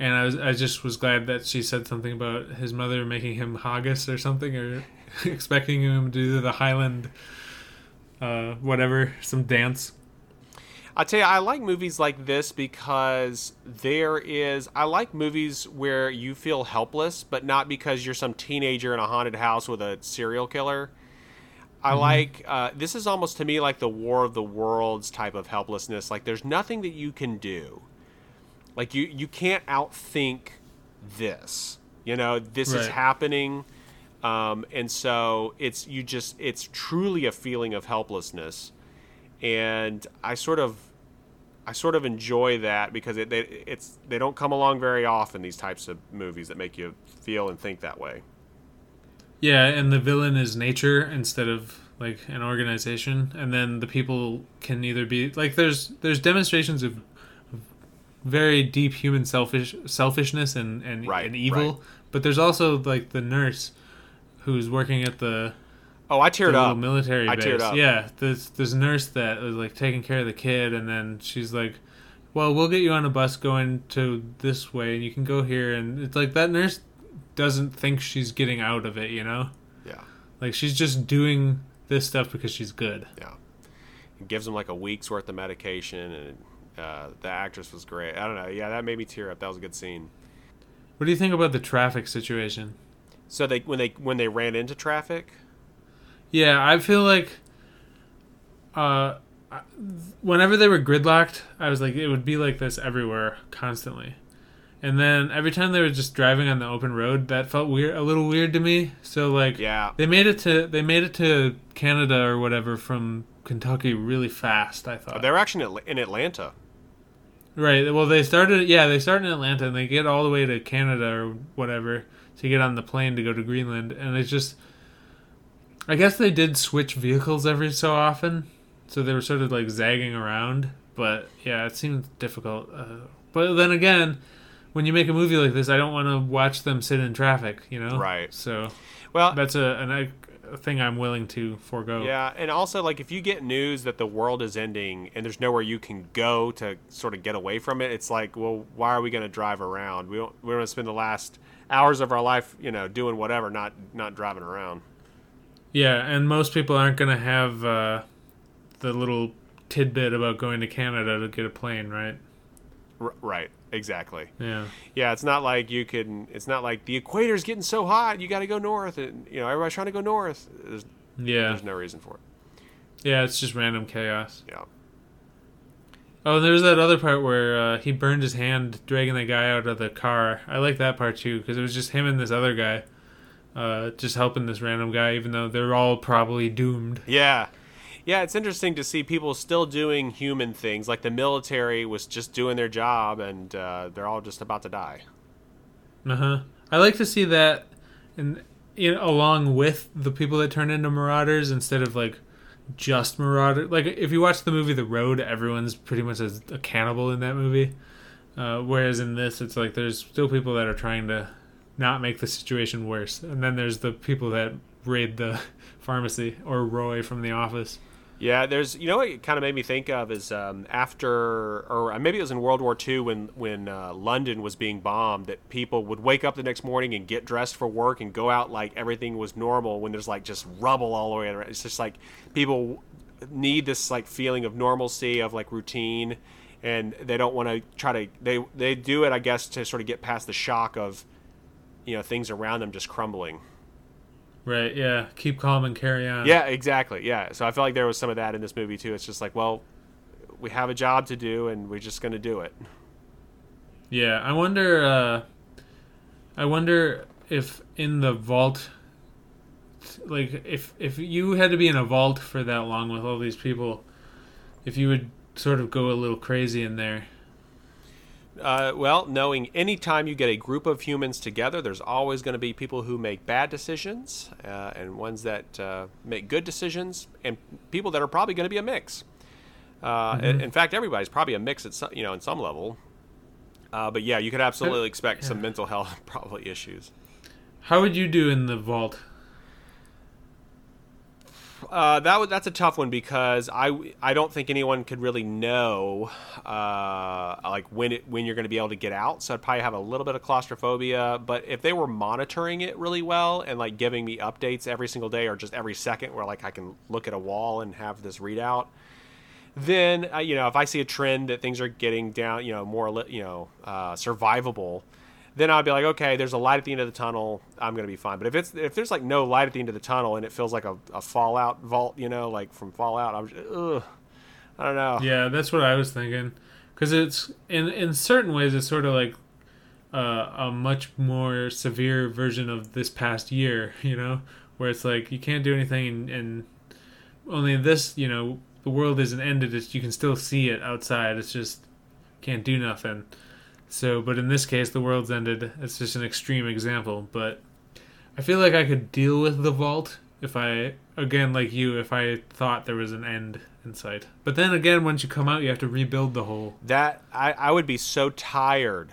B: And I was I just was glad that she said something about his mother making him haggis or something or *laughs* expecting him to do the Highland, uh, whatever, some dance.
D: I tell you, I like movies like this because there is. I like movies where you feel helpless, but not because you're some teenager in a haunted house with a serial killer. I like. Uh, this is almost to me like the War of the Worlds type of helplessness. Like there's nothing that you can do. Like you, you can't outthink this. You know, this is happening, um, and so it's you just. It's truly a feeling of helplessness and I sort of I sort of enjoy that because it they, it's they don't come along very often these types of movies that make you feel and think that way.
B: Yeah, and the villain is nature instead of like an organization, and then the people can either be like there's there's demonstrations of very deep human selfish selfishness and and,
D: Right,
B: and evil,
D: right.
B: but there's also like the nurse who's working at the
D: Oh, I teared up.
B: military
D: I
B: base.
D: teared up.
B: Yeah, this this nurse that was like taking care of the kid, and then she's like, "Well, we'll get you on a bus going to this way, and you can go here." And it's like that nurse doesn't think she's getting out of it, you know?
D: Yeah,
B: Like she's just doing this stuff because she's good.
D: yeah. It gives them like a week's worth of medication, and uh, the actress was great. I don't know. Yeah, that made me tear up. That was a good scene.
B: What do you think about the traffic situation?
D: So they when they when they ran into traffic.
B: Yeah, I feel like uh whenever they were gridlocked, I was like it would be like this everywhere constantly. And then every time they were just driving on the open road, that felt weird a little weird to me. So like
D: Yeah.
B: they made it to they made it to Canada or whatever from Kentucky really fast, I thought.
D: They were actually in Atlanta.
B: Right. Well, they started. Yeah, they start in Atlanta and they get all the way to Canada or whatever to get on the plane to go to Greenland, and it's just. I guess they did switch vehicles every so often, so they were sort of like zagging around. But yeah, it seemed difficult. Uh, but then again, when you make a movie like this, I don't want to watch them sit in traffic. You know.
D: Right.
B: So
D: Well,
B: that's a, an, thing I'm willing to forego.
D: Yeah, and also like if you get news that the world is ending and there's nowhere you can go to sort of get away from it, it's like, well, why are we going to drive around? We don't we want to spend the last hours of our life, you know, doing whatever, not not driving around.
B: Yeah, and most people aren't going to have uh, the little tidbit about going to Canada to get a plane, right?
D: R- right, exactly.
B: Yeah.
D: Yeah, it's not like you can. It's not like the equator's getting so hot, you got to go north, and you know everybody's trying to go north. There's,
B: Yeah.
D: there's no reason for it.
B: Yeah, it's just random chaos.
D: Yeah.
B: Oh, and there's that other part where uh, he burned his hand dragging the guy out of the car. I like that part too because it was just him and this other guy, uh, just helping this random guy, even though they're all probably doomed.
D: Yeah. Yeah, it's interesting to see people still doing human things. Like the military was just doing their job, and uh, they're all just about to die.
B: Uh huh. I like to see that, and you know, along with the people that turn into marauders instead of like just marauder. Like if you watch the movie The Road, everyone's pretty much a, a cannibal in that movie. Uh, whereas in this, it's like there's still people that are trying to not make the situation worse, and then there's the people that raid the *laughs* pharmacy or Roy from The Office.
D: Yeah, there's you know what it kind of made me think of is um, after or maybe it was in World War II when when uh, London was being bombed that people would wake up the next morning and get dressed for work and go out like everything was normal when there's like just rubble all the way around. It's just like people need this like feeling of normalcy of like routine and they don't want to try to they they do it I guess to sort of get past the shock of you know things around them just crumbling.
B: Right. Yeah. Keep calm and carry on.
D: Yeah, exactly. Yeah. So I feel like there was some of that in this movie too. It's just like, well, we have a job to do and we're just going to do it.
B: Yeah. I wonder. Uh, I wonder if in the vault, like if if you had to be in a vault for that long with all these people, if you would sort of go a little crazy in there.
D: Uh, well, knowing anytime you get a group of humans together, there's always going to be people who make bad decisions uh, and ones that uh, make good decisions, and people that are probably going to be a mix. Uh, in, in fact, everybody's probably a mix at some, you know, in some level. Uh, but yeah, you could absolutely expect some mental health *laughs* probably issues.
B: How would you do in the vault?
D: Uh, that that's a tough one because I, I don't think anyone could really know uh, like when it when you're going to be able to get out. So I'd probably have a little bit of claustrophobia. But if they were monitoring it really well and like giving me updates every single day or just every second, where like I can look at a wall and have this readout, then uh, you know if I see a trend that things are getting down, you know more you know uh, survivable, then I'd be like, okay, there's a light at the end of the tunnel. I'm gonna be fine. But if it's if there's like no light at the end of the tunnel and it feels like a, a Fallout vault, you know, like from Fallout, I'm just, ugh, I don't know.
B: Yeah, that's what I was thinking. Because it's in in certain ways, it's sort of like uh, a much more severe version of this past year. *laughs* You know, where it's like you can't do anything, and, and only this, you know, the world isn't ended. It's, you can still see it outside. It's just can't do nothing. So, but in this case, the world's ended. It's just an extreme example, but I feel like I could deal with the vault if I, again, like you, if I thought there was an end in sight. But then again, once you come out, you have to rebuild the whole.
D: That I, I would be so tired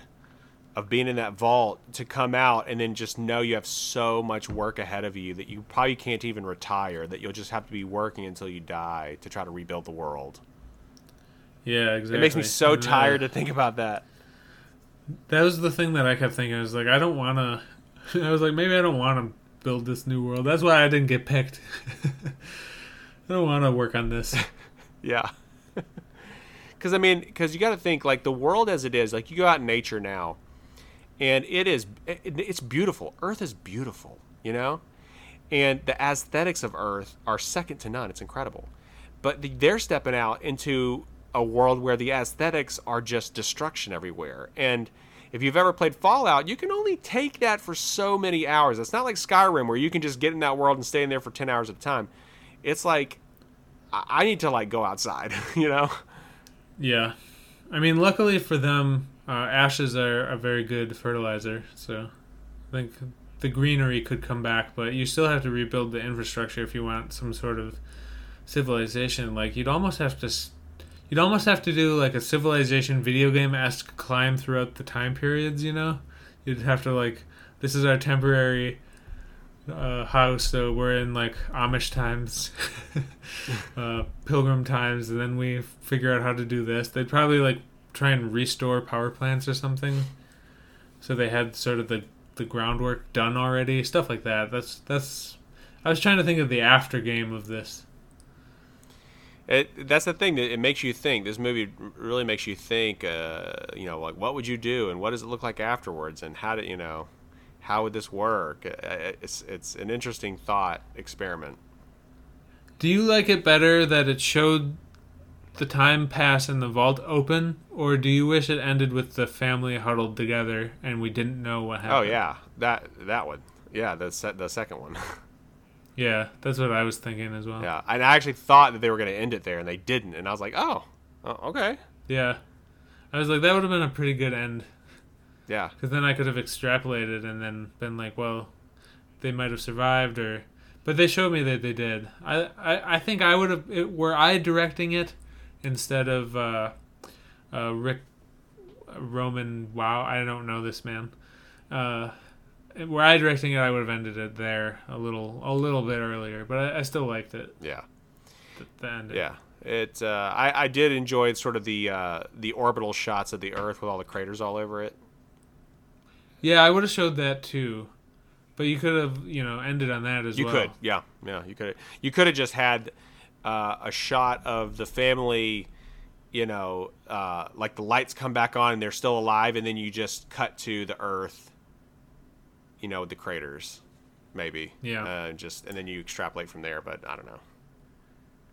D: of being in that vault to come out and then just know you have so much work ahead of you that you probably can't even retire. That you'll just have to be working until you die to try to rebuild the world.
B: Yeah, exactly.
D: It makes me so
B: uh,
D: tired to think about that.
B: That was the thing that I kept thinking. I was like, I don't want to. *laughs* I was like, maybe I don't want to build this new world. That's why I didn't get picked. *laughs* I don't want to work on this. *laughs*
D: Yeah. Because I mean, because you got to think like the world as it is. Like you go out in nature now, and it is it, it's beautiful. Earth is beautiful, you know, and the aesthetics of Earth are second to none. It's incredible, but the, they're stepping out into a world where the aesthetics are just destruction everywhere. And if you've ever played Fallout, you can only take that for so many hours. It's not like Skyrim where you can just get in that world and stay in there for ten hours at a time. It's like I need to like go outside, *laughs* you know.
B: Yeah, I mean, luckily for them, uh, ashes are a very good fertilizer. So I think the greenery could come back, but you still have to rebuild the infrastructure if you want some sort of civilization. Like you'd almost have to, you'd almost have to do like a civilization video game esque climb throughout the time periods. You know, you'd have to like, this is our temporary uh, house, so we're in like Amish times, *laughs* uh, Pilgrim times, and then we figure out how to do this. They'd probably like try and restore power plants or something, so they had sort of the the groundwork done already, stuff like that. That's that's. I was trying to think of the after game of this.
D: It, that's the thing that it makes you think. This movie really makes you think. Uh, you know, like what would you do, and what does it look like afterwards, and how do you know, how would this work? Uh, It's it's an interesting thought experiment.
B: Do you like it better that it showed the time pass and the vault open, or do you wish it ended with the family huddled together and we didn't know what happened?
D: Oh yeah, that that one. Yeah, the se- the second one. *laughs*
B: Yeah, that's what I was thinking as well.
D: yeah, and I actually thought that they were going to end it there, and they didn't, and I was like, oh, oh okay,
B: Yeah. I was like, that would have been a pretty good end.
D: yeah,
B: Because then I could have extrapolated and then been like, well, they might have survived, or. But they showed me that they did. I, I, I think I would have. It, were I directing it instead of uh, uh, Ric Roman. Wow, I don't know this man. Uh, were I directing it, I would have ended it there a little, a little bit earlier. But I, I still liked it.
D: yeah.
B: the, the ending.
D: Yeah, it. Uh, I I did enjoy sort of the uh, the orbital shots of the Earth with all the craters all over it.
B: Yeah, I would have showed that too, but you could have you know ended on that as
D: You
B: well.
D: You could, yeah, yeah. You could you could have just had uh, a shot of the family, you know, uh, like the lights come back on and they're still alive, and then you just cut to the Earth, you know, the craters, maybe.
B: Yeah.
D: Uh, just and then you extrapolate from there, but I don't know.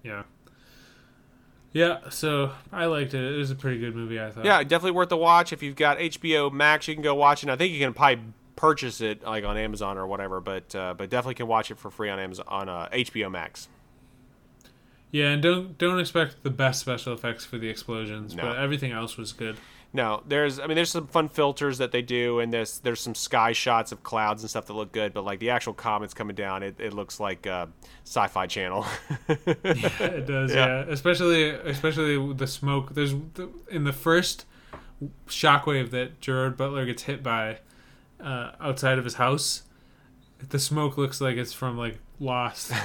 B: Yeah. Yeah, so I liked it. It was a pretty good movie, I thought.
D: Yeah, definitely worth the watch. If you've got HBO Max, you can go watch it. I think you can probably purchase it like on Amazon or whatever, but uh, but definitely can watch it for free on Amazon on uh, HBO Max.
B: Yeah, and don't don't expect the best special effects for the explosions,
D: No.
B: but everything else was good.
D: No, there's I mean there's some fun filters that they do, and there's there's some sky shots of clouds and stuff that look good, but like the actual comets coming down, it, it looks like uh, Sci-Fi Channel. *laughs*
B: yeah, It does,
D: Yeah.
B: yeah. Especially especially the smoke. There's the, in the first shockwave that Gerard Butler gets hit by uh, outside of his house. The smoke looks like it's from like Lost. *laughs* *laughs*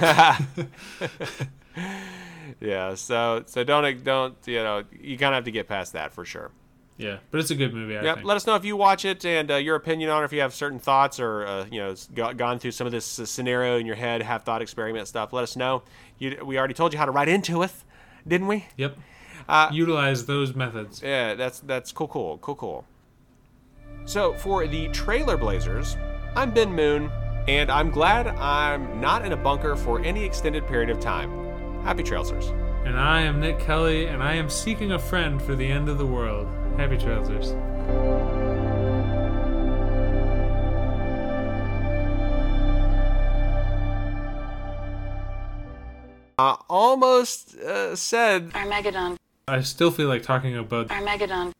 D: yeah, so so don't don't you know you kind of have to get past that for sure.
B: Yeah, but it's a good movie. I
D: Yep.
B: think.
D: Let us know if you watch it and uh, your opinion on it. If you have certain thoughts or uh, you know gone through some of this uh, scenario in your head, have thought experiment stuff. Let us know. You, we already told you how to write into us, didn't we?
B: Yep.
D: Uh,
B: Utilize those methods.
D: Yeah, that's that's cool, cool, cool, cool. So for the Trailer Blazers, I'm Ben Moon, and I'm glad I'm not in a bunker for any extended period of time. Happy Trailsers.
B: And I am Nick Kelly, and I am seeking a friend for the end of the world. Happy Trailsers.
D: I almost uh, said
E: Armageddon.
B: I still feel like talking about
E: Armageddon.